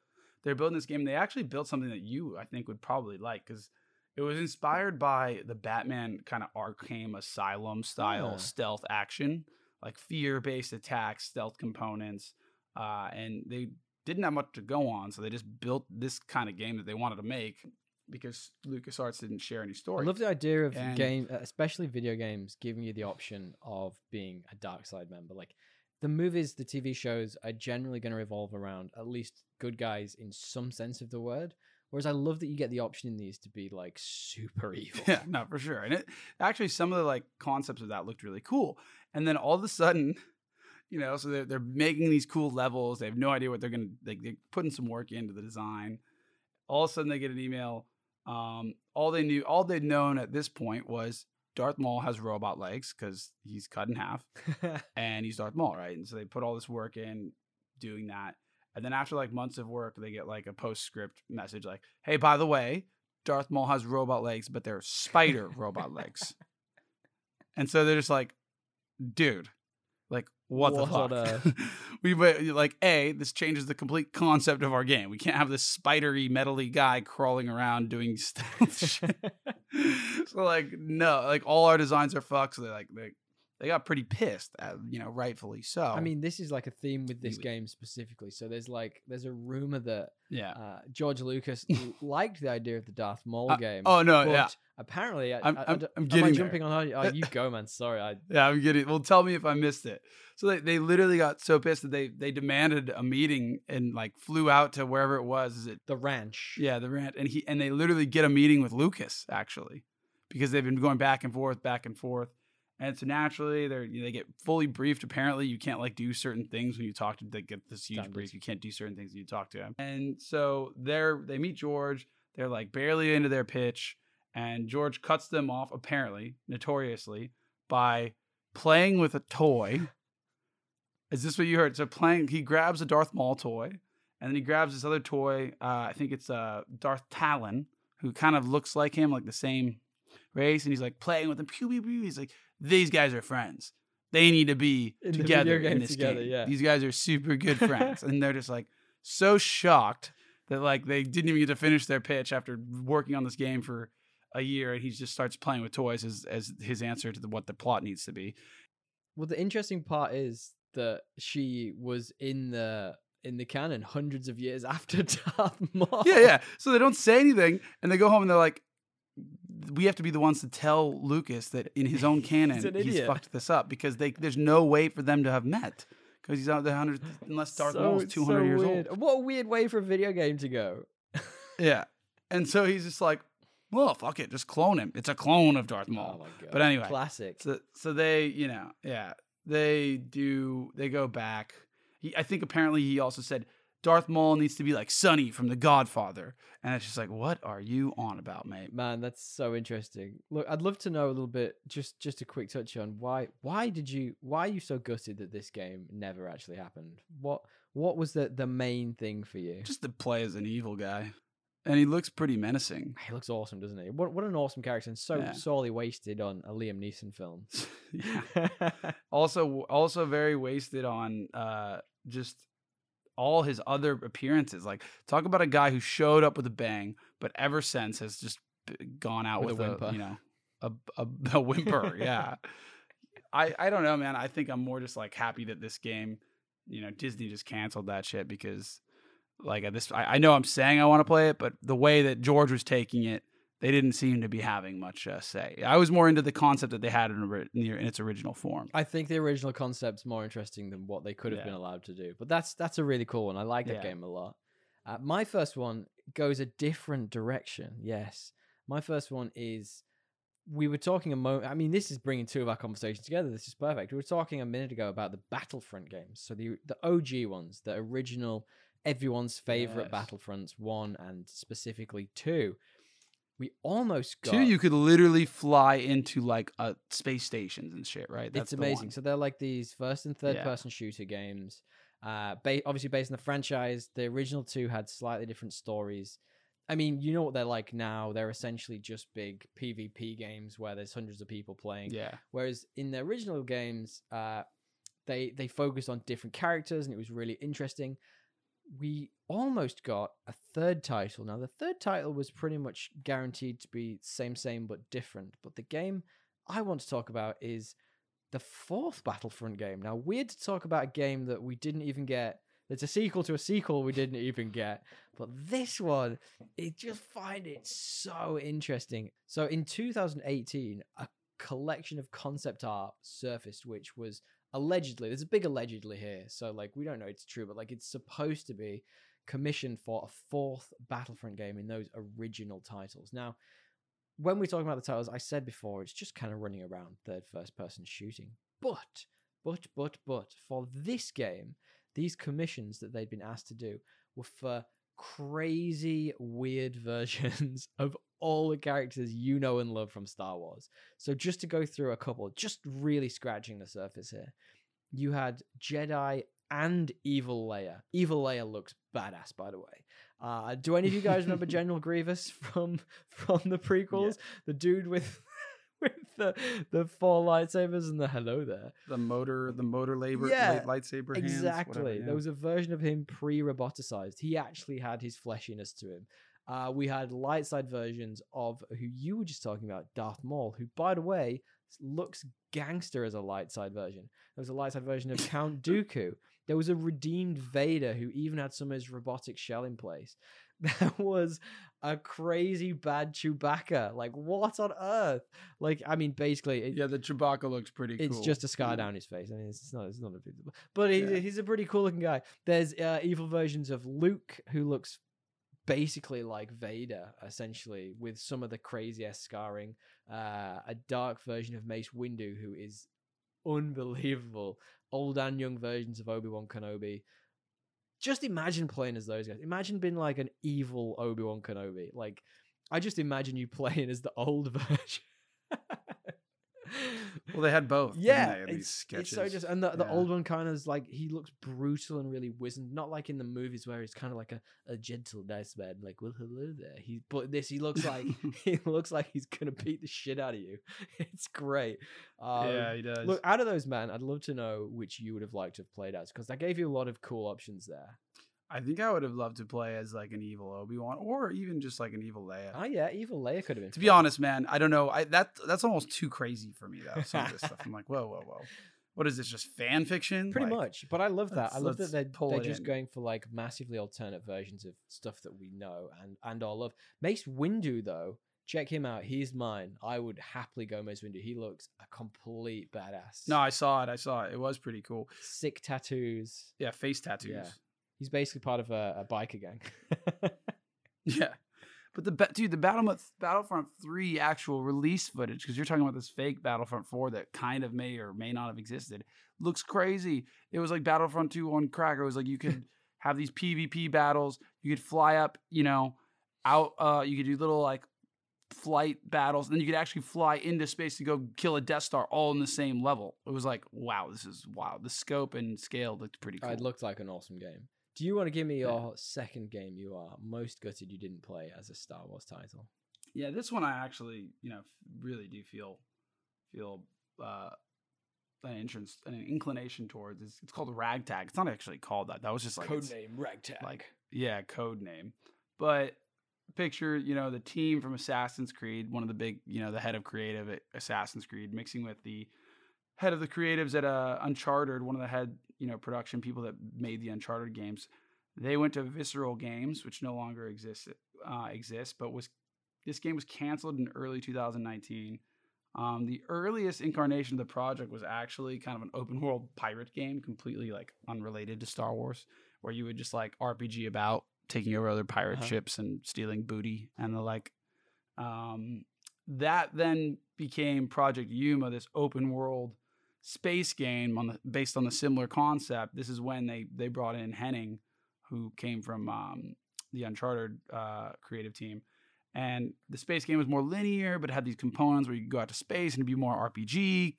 they're building this game. They actually built something that you, I think, would probably like because. It was inspired by the Batman kind of Arkham Asylum style Ah. stealth action, like fear based attacks, stealth components, uh, and they didn't have much to go on, so they just built this kind of game that they wanted to make because LucasArts didn't share any story. I love the idea of And- game, especially video games, giving you the option of being a dark side member. Like the movies, the TV shows are generally going to revolve around at least good guys in some sense of the word. Whereas I love that you get the option in these to be like super (laughs) evil. yeah, no, for sure. And it actually some of the like concepts of that looked really cool. And then all of a sudden, you know, so they're they're making these cool levels. They have no idea what they're gonna like they're putting some work into the design. All of a sudden they get an email. Um, all they knew all they'd known at this point was Darth Maul has robot legs because he's cut in half. (laughs) and he's Darth Maul, right? And so they put all this work in doing that. And then after like months of work, they get like a postscript message like, "Hey, by the way, Darth Maul has robot legs, but they're spider robot legs." (laughs) And so they're just like, "Dude, like what, What the fuck?" (laughs) we like, a this changes the complete concept of our game. We can't have this spidery, metally guy crawling around doing (laughs) stealth (laughs) shit. so like, no, like all our designs are fucked. So they like they they got pretty pissed, at, you know, rightfully so. I mean, this is like a theme with this game specifically. So there's like there's a rumor that yeah. uh, George Lucas (laughs) liked the idea of the Darth Maul Uh, game. oh no, but yeah, apparently, I, I'm- I- I I'm- I'm am getting I there. jumping on? Oh, you go, man. Sorry, I (laughs) yeah. I'm getting. Well, tell me if I missed it. So they, they literally got so pissed that they they demanded a meeting and like flew out to wherever it was. Is it the ranch. Yeah, the ranch. and he and they literally get a meeting with Lucas actually, because they've been going back and forth, back and forth, and so naturally they are they get fully briefed. Apparently, you can't like do certain things when you talk to they get this huge Standards. brief. You can't do certain things when you talk to him, and so they're they meet George. They're like barely into their pitch, and George cuts them off apparently, notoriously, by playing with a toy. Is this what you heard? So playing, he grabs a Darth Maul toy, and then he grabs this other toy. Uh, I think it's uh, Darth Talon, who kind of looks like him, like the same race, and he's like playing with him. Pew, pew, pew. He's like, these guys are friends. They need to be In together in this together, game. yeah. These guys are super good (laughs) friends, and they're just like so shocked that like they didn't even get to finish their pitch after working on this game for a year, and he just starts playing with toys as as his answer to the, what the plot needs to be. Well, the interesting part is that she was in the in the canon hundreds of years (laughs) after Darth Maul. yeah, yeah. So they don't say anything, and they go home and they're like, "We have to be the ones to tell Lucas that in his own (laughs) canon an he's fucked this up because they there's no way for them to have met because he's out there hundred unless Darth Maul is two hundred years weird. old. What a weird way for a video game to go. Yeah, and so he's just like, "Well, fuck it, just clone him. It's a clone of Darth Maul." Oh my god. But anyway, classic. So so they, you know, yeah, they do. They go back. He, I think apparently he also said Darth Maul needs to be like Sonny from The Godfather, and it's just like, what are you on about, mate? Man, that's so interesting. Look, I'd love to know a little bit. Just, just a quick touch on why. Why did you? Why are you so gutted that this game never actually happened? What? What was the the main thing for you? Just to play as an evil guy, and he looks pretty menacing. He looks awesome, doesn't he? What what an awesome character, and so Yeah. sorely wasted on a Liam Neeson film. (laughs) yeah. Also, also very wasted on uh just all his other appearances. Like, talk about a guy who showed up with a bang, but ever since has just gone out With with, a a, whimper. you know a a, (laughs) a whimper. (laughs) yeah. I I don't know, man. I think I'm more just like happy that this game, you know, Disney just canceled that shit because, like, at this, I, I know I'm saying I want to play it, but the way that George was taking it, they didn't seem to be having much uh, say. I was more into the concept that they had in, ori- in, the- in its original form. I think the original concept's more interesting than what they could have Yeah. been allowed to do. But that's that's a really cool one. I like that Yeah. game a lot. Uh, my first one goes a different direction. Yes, my first one is. We were talking a moment. I mean, this is bringing two of our conversations together. This is perfect. We were talking a minute ago about the Battlefront games. So the the OG ones, the original, everyone's favorite Yes. Battlefronts one and specifically two. We almost got Two, you could literally fly into like uh, space stations and shit, right? it's amazing. one. So they're like these first and third Yeah. person shooter games. Uh, ba- obviously based on the franchise. The original two had slightly different stories. I mean, you know what they're like now. They're essentially just big PvP games where there's hundreds of people playing. Yeah. Whereas in the original games, uh, they they focused on different characters and it was really interesting. We almost got a third title. Now the third title was pretty much guaranteed to be same same but different. But the game I want to talk about is the fourth Battlefront game. Now weird to talk about a game that we didn't even get. It's a sequel to a sequel we didn't even get. But this one, it just find it so interesting. So in 2018, a collection of concept art surfaced, which was allegedly there's a big allegedly here, so like we don't know it's true, but like it's supposed to be commissioned for a fourth Battlefront game in those original titles. Now, when we're talking about the titles, I said before it's just kind of running around third first person shooting. But, but, but, but for this game, these commissions that they'd been asked to do were for crazy, weird (laughs) versions of all the characters you know and love from Star Wars. So just to go through a couple, just really scratching the surface here, you had Jedi and Evil Leia. Evil Leia looks badass, by the way. Uh, do any of you guys remember (laughs) General Grievous from (laughs) from the prequels? The dude with (laughs) with the the four lightsabers and the hello there. The motor, the motor labor, Yeah, light, lightsaber hands. Exactly. whatever, yeah. There was a version of him pre-roboticized. He actually had his fleshiness to him. Uh, we had light side versions of who you were just talking about, Darth Maul, who, by the way, looks gangster as a light side version. There was a light side version of (laughs) Count Dooku. There was a redeemed Vader who even had some of his robotic shell in place. (laughs) There was a crazy bad Chewbacca. Like, what on earth? Like, I mean, basically, it, yeah, the Chewbacca looks pretty it's cool. just a scar Yeah. down his face. I mean, it's, not, it's not a big, but he's, Yeah. he's a pretty cool looking guy. There's uh, evil versions of Luke who looks basically like Vader, essentially, with some of the crazy ass scarring. Uh, a dark version of Mace Windu who is unbelievable. Old and young versions of Obi Wan Kenobi. Just imagine playing as those guys. Imagine being like an evil Obi Wan Kenobi. Like, I just imagine you (laughs) playing as the old (laughs) version. Well, they had both. Yeah, they, in these it's, sketches. it's so just and the, the Yeah. old one kind of is like he looks brutal and really wizened, not like in the movies where he's kind of like a, a gentle, nice man, like well, hello there. He but this he looks like (laughs) (laughs) he looks like he's gonna beat the shit out of you. (laughs) It's great. Um, yeah, he does. Look, out of those, man, I'd love to know which you would have liked to have played as because that gave you a lot of cool options there. I think I would have loved to play as like an evil Obi Wan, or even just like an evil Leia. Oh yeah, Evil Leia could have been. to be honest, man, I don't know. I that that's almost too crazy for me though. Some of this stuff, I'm like, whoa, whoa, whoa. What is this? Just fan fiction? Pretty Like, much, but I love that. I love that they're, they're just in. going for like massively alternate versions of stuff that we know and and all love. Mace Windu though, check him out. He's mine. I would happily go Mace Windu. He looks a complete badass. No, I saw it. I saw it. It was pretty cool. sick tattoos. Yeah, face tattoos. Yeah. He's basically part of a, a biker gang. (laughs) Yeah. But the ba- dude, the Battlefront Battlefront 3 actual release footage, because you're talking about this fake Battlefront 4 that kind of may or may not have existed, looks crazy. It was like Battlefront 2 on crack. It was like you could (laughs) have these PvP battles. You could fly up, you know, out. Uh, you could do little like flight battles, and then you could actually fly into space to go kill a Death Star all in the same level. It was like, wow, this is wow. The scope and scale looked pretty cool. It looked like an awesome game. Do you want to give me Yeah. your second game you are most gutted you didn't play as a Star Wars title? Yeah, this one I actually, you know, really do feel feel uh, an interest, an inclination towards. It's, it's called Ragtag. It's not actually called that. That was just like code name Ragtag. like yeah, code name. But picture, you know, the team from Assassin's Creed, one of the big, you know, the head of creative at Assassin's Creed, mixing with the head of the creatives at uh, Uncharted, one of the head, you know, production people that made the Uncharted games. They went to Visceral Games, which no longer exists, uh, exists, but was this game was canceled in early 2019. Um, the earliest incarnation of the project was actually kind of an open world pirate game, completely like unrelated to Star Wars, where you would just like RPG about taking over other pirate Uh-huh. ships and stealing booty and the like. Um, that then became Project Yuma, this open world space game on the based on the similar concept. This is when they they brought in Hennig, who came from um, the Uncharted uh, creative team, And the space game was more linear, but it had these components where you could go out to space and it'd be more RPG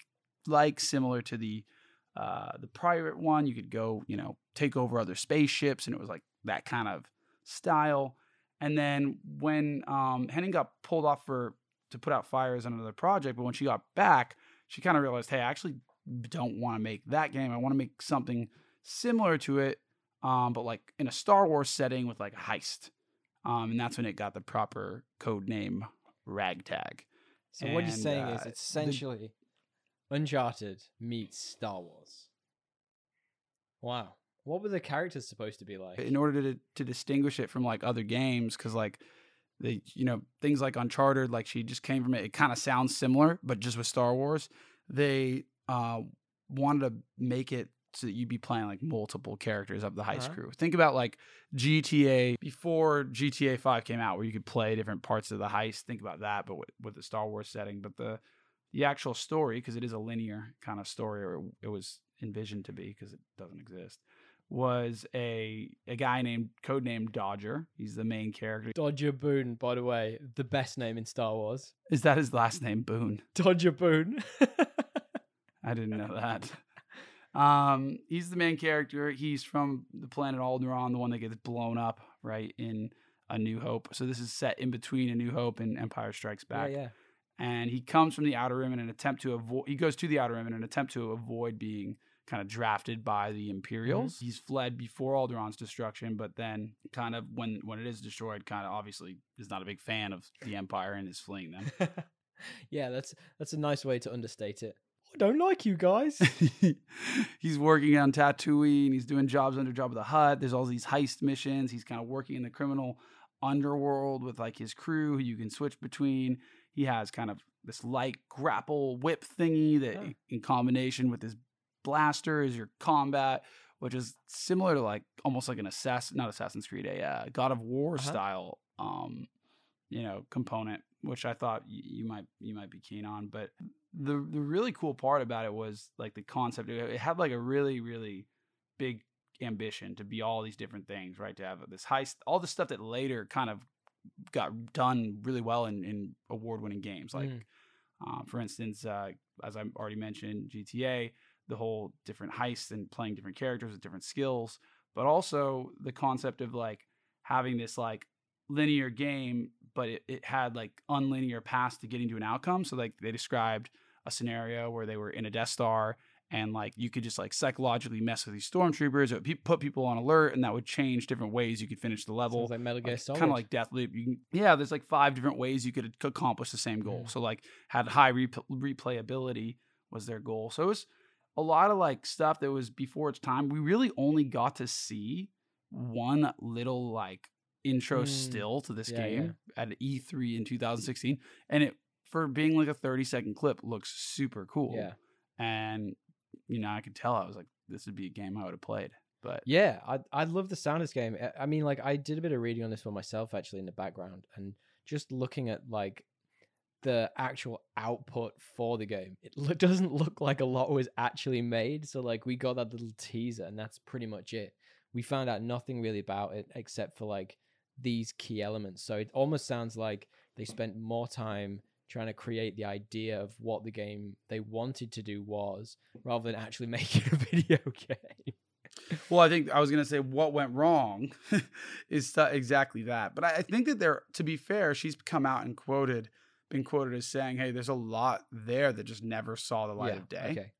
like, similar to the uh, the pirate one. You could go, you know, take over other spaceships, and it was like that kind of style. And then when um, Hennig got pulled off for to put out fires on another project, but when she got back, she kind of realized, hey, I actually don't want to make that game. I want to make something similar to it, um, but like in a Star Wars setting with like a heist. Um, and that's when it got the proper code name Ragtag. So what you're saying uh, is it's essentially Uncharted meets Star Wars. Wow. What were the characters supposed to be like? in order to to distinguish it from like other games because like they you know things like uncharted like she just came from it it kind of sounds similar but just with star wars they uh wanted to make it so that you'd be playing like multiple characters of the heist crew think about like gta before gta 5 came out where you could play different parts of the heist think about that but with, with the star wars setting but the the actual story because it is a linear kind of story or it was envisioned to be because it doesn't exist was a a guy named codenamed Dodger. He's the main character. Dodger Boone, by the way, the best name in Star Wars. Is that his last name? Boone. Dodger Boone. (laughs) I didn't know that. Um, he's the main character. He's from the planet Alderaan, the one that gets blown up right in A New Hope. So this is set in between A New Hope and Empire Strikes yeah, Back. yeah. And he comes from the Outer Rim in an attempt to avoid. He goes to the Outer Rim in an attempt to avoid being kind of drafted by the Imperials. He's fled before Alderaan's destruction, but then kind of when when it is destroyed, kind of obviously is not a big fan of the Empire and is fleeing them. (laughs) yeah, that's that's a nice way to understate it. I don't like you guys. (laughs) he's working on Tatooine. He's doing jobs under Jabba the Hutt. There's all these heist missions. He's kind of working in the criminal underworld with like his crew who you can switch between. He has kind of this light grapple whip thingy that, Huh. in combination with his blaster, is your combat, which is similar to like almost like an assassin, not Assassin's Creed, a uh, God of War Uh-huh. style, um, you know, component, which I thought y- you might you might be keen on. But the the really cool part about it was like the concept. It it had like a really really big ambition to be all these different things, right? To have this heist, all the stuff that later kind of got done really well in, in award winning games. Like, Mm. uh, for instance, uh, as I already mentioned, GTA, the whole different heists and playing different characters with different skills, but also the concept of like having this like linear game, but it, it had like unlinear paths to getting to an outcome. So like they described a scenario where they were in a Death Star and like you could just like psychologically mess with these stormtroopers. It would pe- put people on alert, and that would change different ways you could finish the level. Sounds like Metal Gear Solid. Kind of like Deathloop. You can, yeah, there's like five different ways you could accomplish the same goal. Mm. So like had high rep- replayability was their goal. So it was a lot of like stuff that was before its time. We really only got to see one little like intro Mm. still to this Yeah, game at E3 in 2016, and it for being like a 30 second clip looks super cool. Yeah. and you know I could tell I was like this would be a game I would have played. But Yeah, I I love the sound of this game. I- I mean, like I did a bit of reading on this one myself actually in the background, and just looking at like the actual output for the game, it lo- (laughs) doesn't look like a lot was actually made. So like we got that little teaser, and that's pretty much it. We found out nothing really about it except for like these key elements. So it almost sounds like they spent more time trying to create the idea of what the game they wanted to do was rather than actually (laughs) making a video game. Well, I think I was gonna say what went wrong (laughs) is th- exactly that. But I, I think that there, to be fair, she's come out and quoted, been quoted as saying, "Hey, there's a lot there that just never saw the light of day Okay.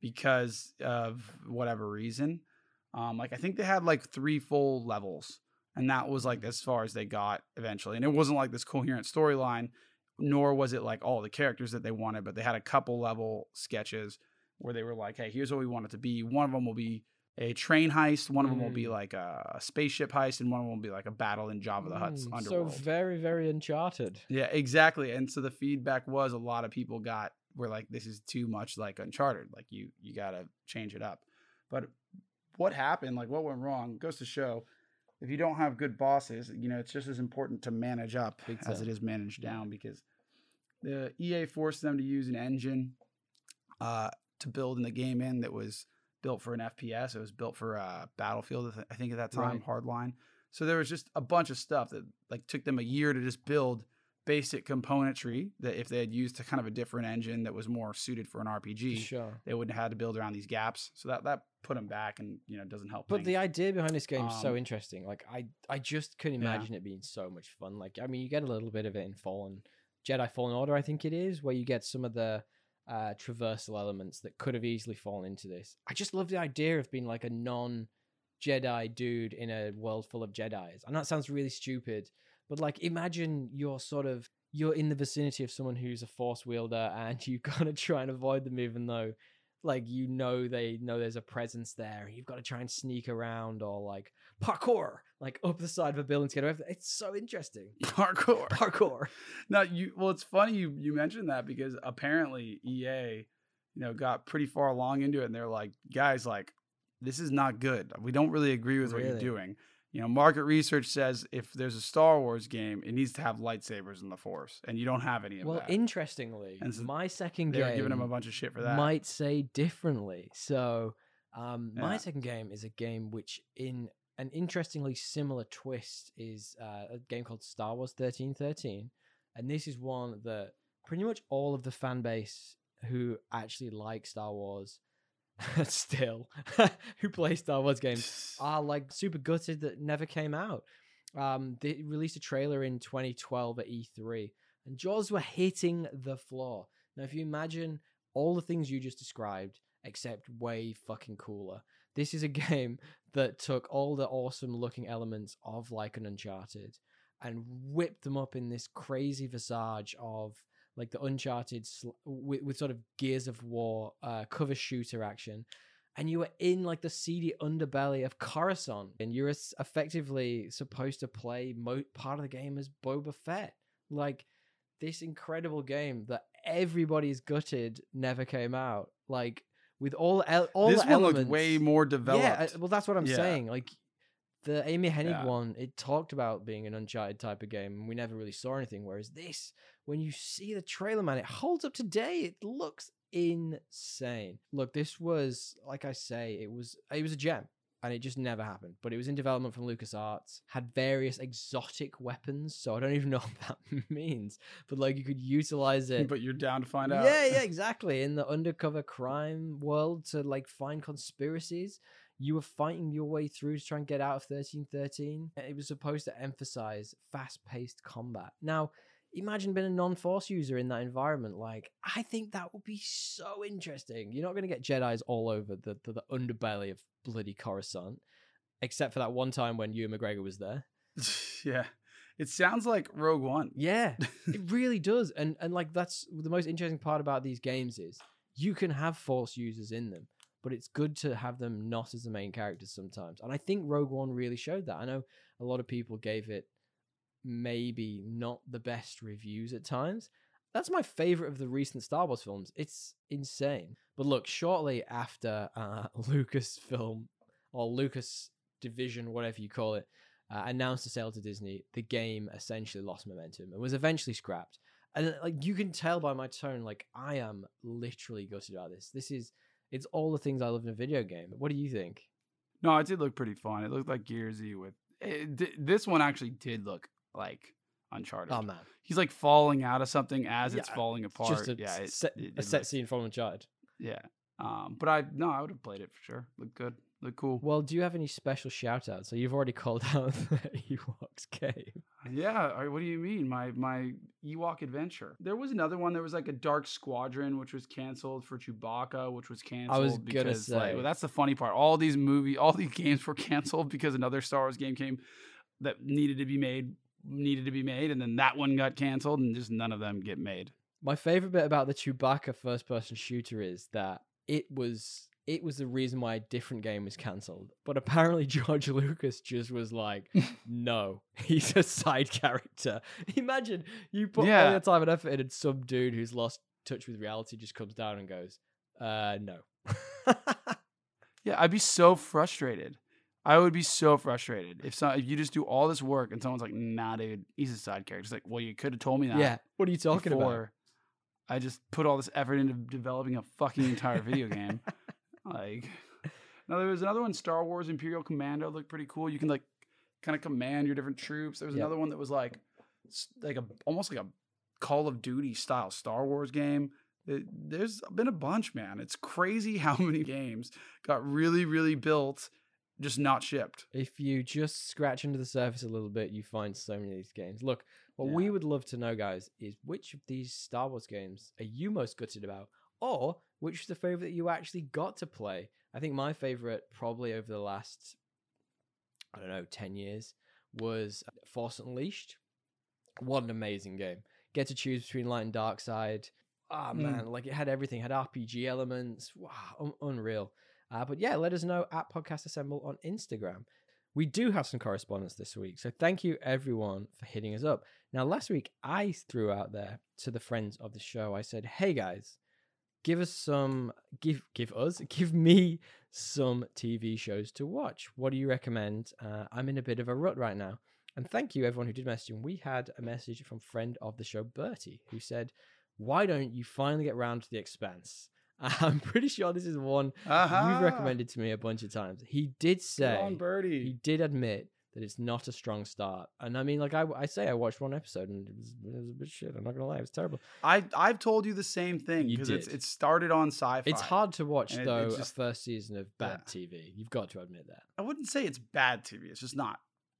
because of whatever reason." Um, like I think they had like three full levels, and that was like as far as they got eventually. And it wasn't like this coherent storyline, nor was it like all the characters that they wanted. But they had a couple level sketches where they were like, "Hey, here's what we want it to be. One of them will be." a train heist. One of them will be Mm. like a, a spaceship heist, and one of them will be like a battle in Jabba the Hutt's Mm, underworld. So very, very uncharted. yeah, exactly. And so the feedback was a lot of people got were like, "This is too much like Uncharted. Like you you got to change it up." But what happened? Like what went wrong? Goes to show if you don't have good bosses, you know it's just as important to manage up Big as it is manage down because the EA forced them to use an engine uh, to build in the game in that was built for an FPS. It was built for uh, Battlefield, I I think at that time, Right. Hardline. So there was just a bunch of stuff that like took them a year to just build basic componentry that if they had used a kind of a different engine that was more suited for an RPG, sure. they wouldn't have had to build around these gaps. So that that put them back, and you know doesn't help. But things. the idea behind this game is so Um, interesting. Like I, I just couldn't Yeah. imagine it being so much fun. Like I mean, you get a little bit of it in Fallen Jedi Fallen Order, I think it is, where you get some of the uh, traversal elements that could have easily fallen into this. I just love the idea of being like a non Jedi dude in a world full of Jedi's. And that sounds really stupid, but like imagine you're sort of you're in the vicinity of someone who's a force wielder (laughs) and you've got to try and avoid them even though like you know they know there's a presence there and you've got to try and sneak around or like parkour like up the side of a building to get away. It's so interesting. (laughs) Parkour, Parkour. Now you well, it's funny you you mentioned that because apparently EA, you know, got pretty far along into it, and they're like, guys, like this is not good. We don't really agree with what you're doing. You know, market research says if there's a Star Wars game, it needs to have lightsabers in the Force, and you don't have any of Well, that. Well, interestingly, And so my second they were game giving him a bunch of shit for that. might say differently. So, um, my Yeah. second game is a game which, in an interestingly similar twist, is uh, a game called Star Wars thirteen thirteen, and this is one that pretty much all of the fan base who actually like Star Wars (laughs) still (laughs) who play Star Wars games are like super gutted that never came out. Um, they released a trailer in 2012 at E3, and jaws were hitting the floor. Now, if you imagine all the things you just described, except way fucking cooler, this is a (laughs) game that took all the awesome looking elements of like an Uncharted and whipped them up in this crazy visage of like the Uncharted sl- with, with sort of Gears of War uh, cover shooter action and you were in like the seedy underbelly of Coruscant, and you're effectively supposed to play mo- part of the game as Boba Fett. Like this incredible game that everybody's gutted never came out. Like with all el- all this the one elements, looked way more developed. yeah, uh, well, that's what I'm Yeah. saying. Like the Amy Hennig Yeah. one, it talked about being an Uncharted type of game, and we never really saw anything. Whereas this, when you see the trailer, man, it holds up today. It looks insane. Look, this was like I say, it was it was a gem. And it just never happened. But it was in development from LucasArts, had various exotic weapons. So I don't even (laughs) know what that means. But like you could utilize it but you're down to find out. yeah, yeah, exactly. In the undercover crime world to like find conspiracies, you were fighting your way through to try and get out of 1313. It was supposed to emphasize fast-paced combat. Now, imagine being a non-force user in that environment. Like, I think that would be so interesting. You're not going to get Jedi's all over the, the, the underbelly of bloody Coruscant, except for that one time when Ewan McGregor was there. (laughs) yeah. It sounds like Rogue One. Yeah, (laughs) it really does. And and like that's the most interesting part about these games is you can have force users in them, but it's good to have them not as the main characters sometimes. And I think Rogue One really showed that. I know a lot of people gave it maybe not the best reviews at times. That's my favorite of the recent Star Wars films. It's insane. But look, shortly after uh, (laughs) Lucasfilm or Lucas Division, whatever you call it, uh, announced the sale to Disney, the game essentially lost momentum and was eventually scrapped. And like you can tell by my tone, like I am literally gutted about this. This is it's all the things I love in a video game. What do you think? No, it did look pretty fun. It looked like Gearsy with it, this one actually did look like Uncharted. Oh man, He's like falling out of something as it's falling apart. just a yeah, it, set, it a set look- scene from Uncharted. Yeah. Um, but I no, I would have played it for sure. Looked good. Looked cool. Well, do you have any special shout outs? So you've already called (laughs) out the Ewoks game. Yeah. I- What do you mean? My my Ewok adventure. There was another one. There was like a Dark Squadron, which was canceled for Chewbacca, which was canceled I was gonna because like say. well, that's the funny part. All these movie, all these (laughs) games were canceled because another Star Wars game came that needed to be made, needed to be made, and then that one got canceled, and just none of them get made. My favorite bit about the Chewbacca first person shooter is that it was it was the reason why a different game was cancelled. But apparently (laughs) George Lucas just was like, (laughs) no, he's a side character. (laughs) Imagine you put all Yeah. your time and effort in and some dude who's lost touch with reality just comes down and goes, uh no. Yeah, I'd be so frustrated. I would be so frustrated if some if you just do all this work and someone's like, "Nah, dude, he's a side character." It's like, well, you could have told me that. yeah. What are you talking about? I just put all this effort into developing a fucking entire video game. Like, (laughs) now there was another one, Star Wars Imperial Commando, looked pretty cool. You can like kind of command your different troops. There was Yep. another one that was like like a almost like a Call of Duty style Star Wars game. It- there's been a bunch, man. It's crazy (laughs) how many games got really, really built, just not shipped. If you just scratch under the surface a little bit, you find so many of these games. Look, what Yeah. we would love to know, guys, is which of these Star Wars games are you most gutted about, or which is the favorite that you actually got to play? I think my favorite, probably over the last, I don't know, ten years, was Force Unleashed. What an amazing game! Get to choose between light and dark side. Ah Mm. man, like it had everything. It had RPG elements. Wow, un- unreal. Uh, but yeah, let us know at Podcast Assemble on Instagram. We do have some correspondence this week, so thank you everyone for hitting us up. Now, last week I threw out there to the friends of the show. I said, "Hey guys, give us some, give give us, (laughs) give me some TV shows to watch. What do you recommend? Uh, I'm in a bit of a rut right now." And thank you everyone who did message. And we had a message from friend of the show, Bertie, who said, "Why don't you finally get round to The Expanse?" (laughs) I'm pretty sure this is one Uh-huh. you've recommended to me a bunch of times. He did say on bertie. he did admit that it's not a strong start, and I mean, like I, I say, I watched one episode and it was, it was a bit shit. I'm not gonna lie, it was terrible. I I've told you the same thing because it's it started on sci-fi. It's hard to watch And it- though it's just- a first season of bad Yeah. TV. You've got to admit that. I wouldn't say it's bad TV. It's just not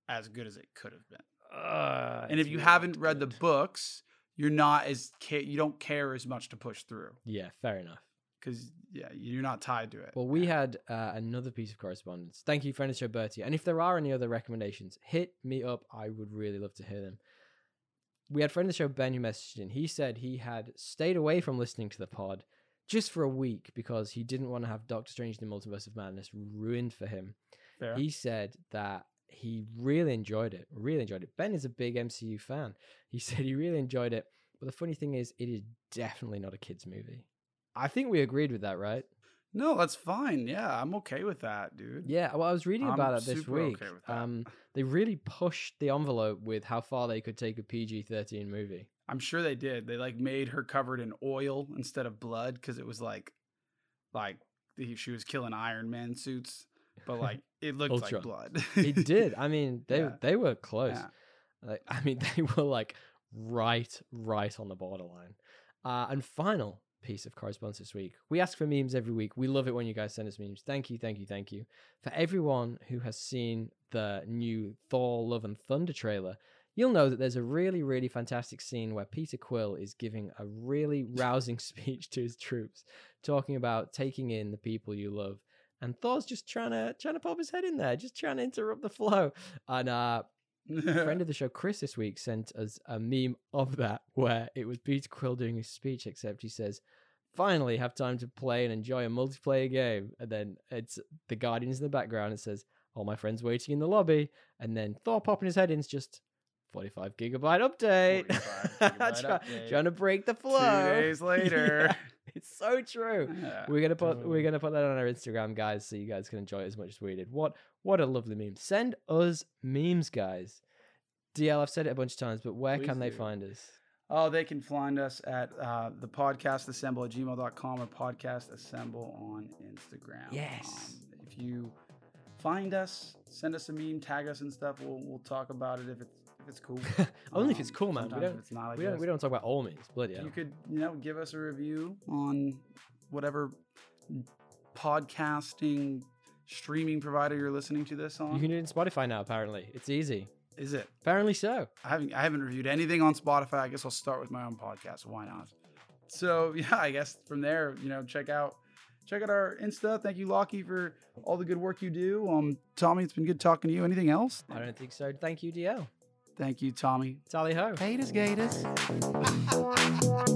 as good as it could have been. Uh, and if you haven't read the books, you're not as ca- you don't care as much to push through yeah, fair enough. Because yeah, you're not tied to it. Well, we had uh, another piece of correspondence. Thank you, friend of the show, Bertie. And if there are any other recommendations, hit me up. I would really love to hear them. We had friend of the show, Ben, who messaged in. He said he had stayed away from listening to the pod just for a week because he didn't want to have Doctor Strange in the Multiverse of Madness ruined for him. Fair. He said that he really enjoyed it. Really enjoyed it. Ben is a big MCU fan. He (laughs) said he really enjoyed it. But the funny thing is, it is definitely not a kids' movie. I think we agreed with that, right? no, that's fine. Yeah, I'm okay with that, dude. Yeah, well, I was reading I'm about it this week. okay. Um, they really pushed the envelope with how far they could take a PG thirteen movie. I'm sure they did. They like made her covered in oil instead of blood because it was like, like she was killing Iron Man suits, but like (laughs) it looked like blood. It did. I mean, (laughs) they Yeah. they were close. Yeah. Like, (laughs) I mean, they were like right, right on the borderline. Uh, and final piece of correspondence this week. We ask for memes every week. We love it when you guys send us memes. Thank you, thank you, thank you. For everyone who has seen the new Thor Love and Thunder trailer, you'll know that there's a really, really fantastic scene where Peter Quill is giving a really (laughs) rousing speech to his troops, talking about taking in the people you love. And Thor's just trying to trying to pop his head in there, just trying to interrupt the flow. And uh friend (laughs) of the show, Chris, this week sent us a meme of that where it was Peter Quill doing his speech, except he says, Finally, have time to play and enjoy a multiplayer game. And then it's the Guardians in the background. It says, All my friends waiting in the lobby. And then Thor popping his head in is just 45 gigabyte update. 45 (laughs) gigabyte Try- update. Trying to break the flow. Two days later. (laughs) Yeah, it's so true. Yeah, We're gonna put we're gonna put that on our Instagram, guys, so you guys can enjoy it as much as we did. What what a lovely meme! Send us memes, guys. DL, I've said it a bunch of times, but where Please can they do. find us? Oh, they can find us at uh, the podcast assemble at gmail.com or podcast assemble on Instagram. Yes. Um, if you find us, send us a meme, tag us and stuff. We'll, we'll talk about it if it's if it's cool. (laughs) Only if it's cool, man. We sometimes don't if it's not, I we don't guess. we don't talk about all means. Bloody hell. You could, you know, give us a review on whatever podcasting streaming provider you're listening to this on. You can do it in Spotify now. Apparently, it's easy. Is it? Apparently so. I haven't I haven't reviewed anything on Spotify. I guess I'll start with my own podcast. Why not? So (laughs) yeah, I guess from there, you know, check out check out our Insta. Thank you, Lockie, for all the good work you do. Um, Tommy, it's been good talking to you. Anything else? I don't think so. Thank you, DL. Thank you, Tommy. Tally ho. Gators, Gators. (laughs)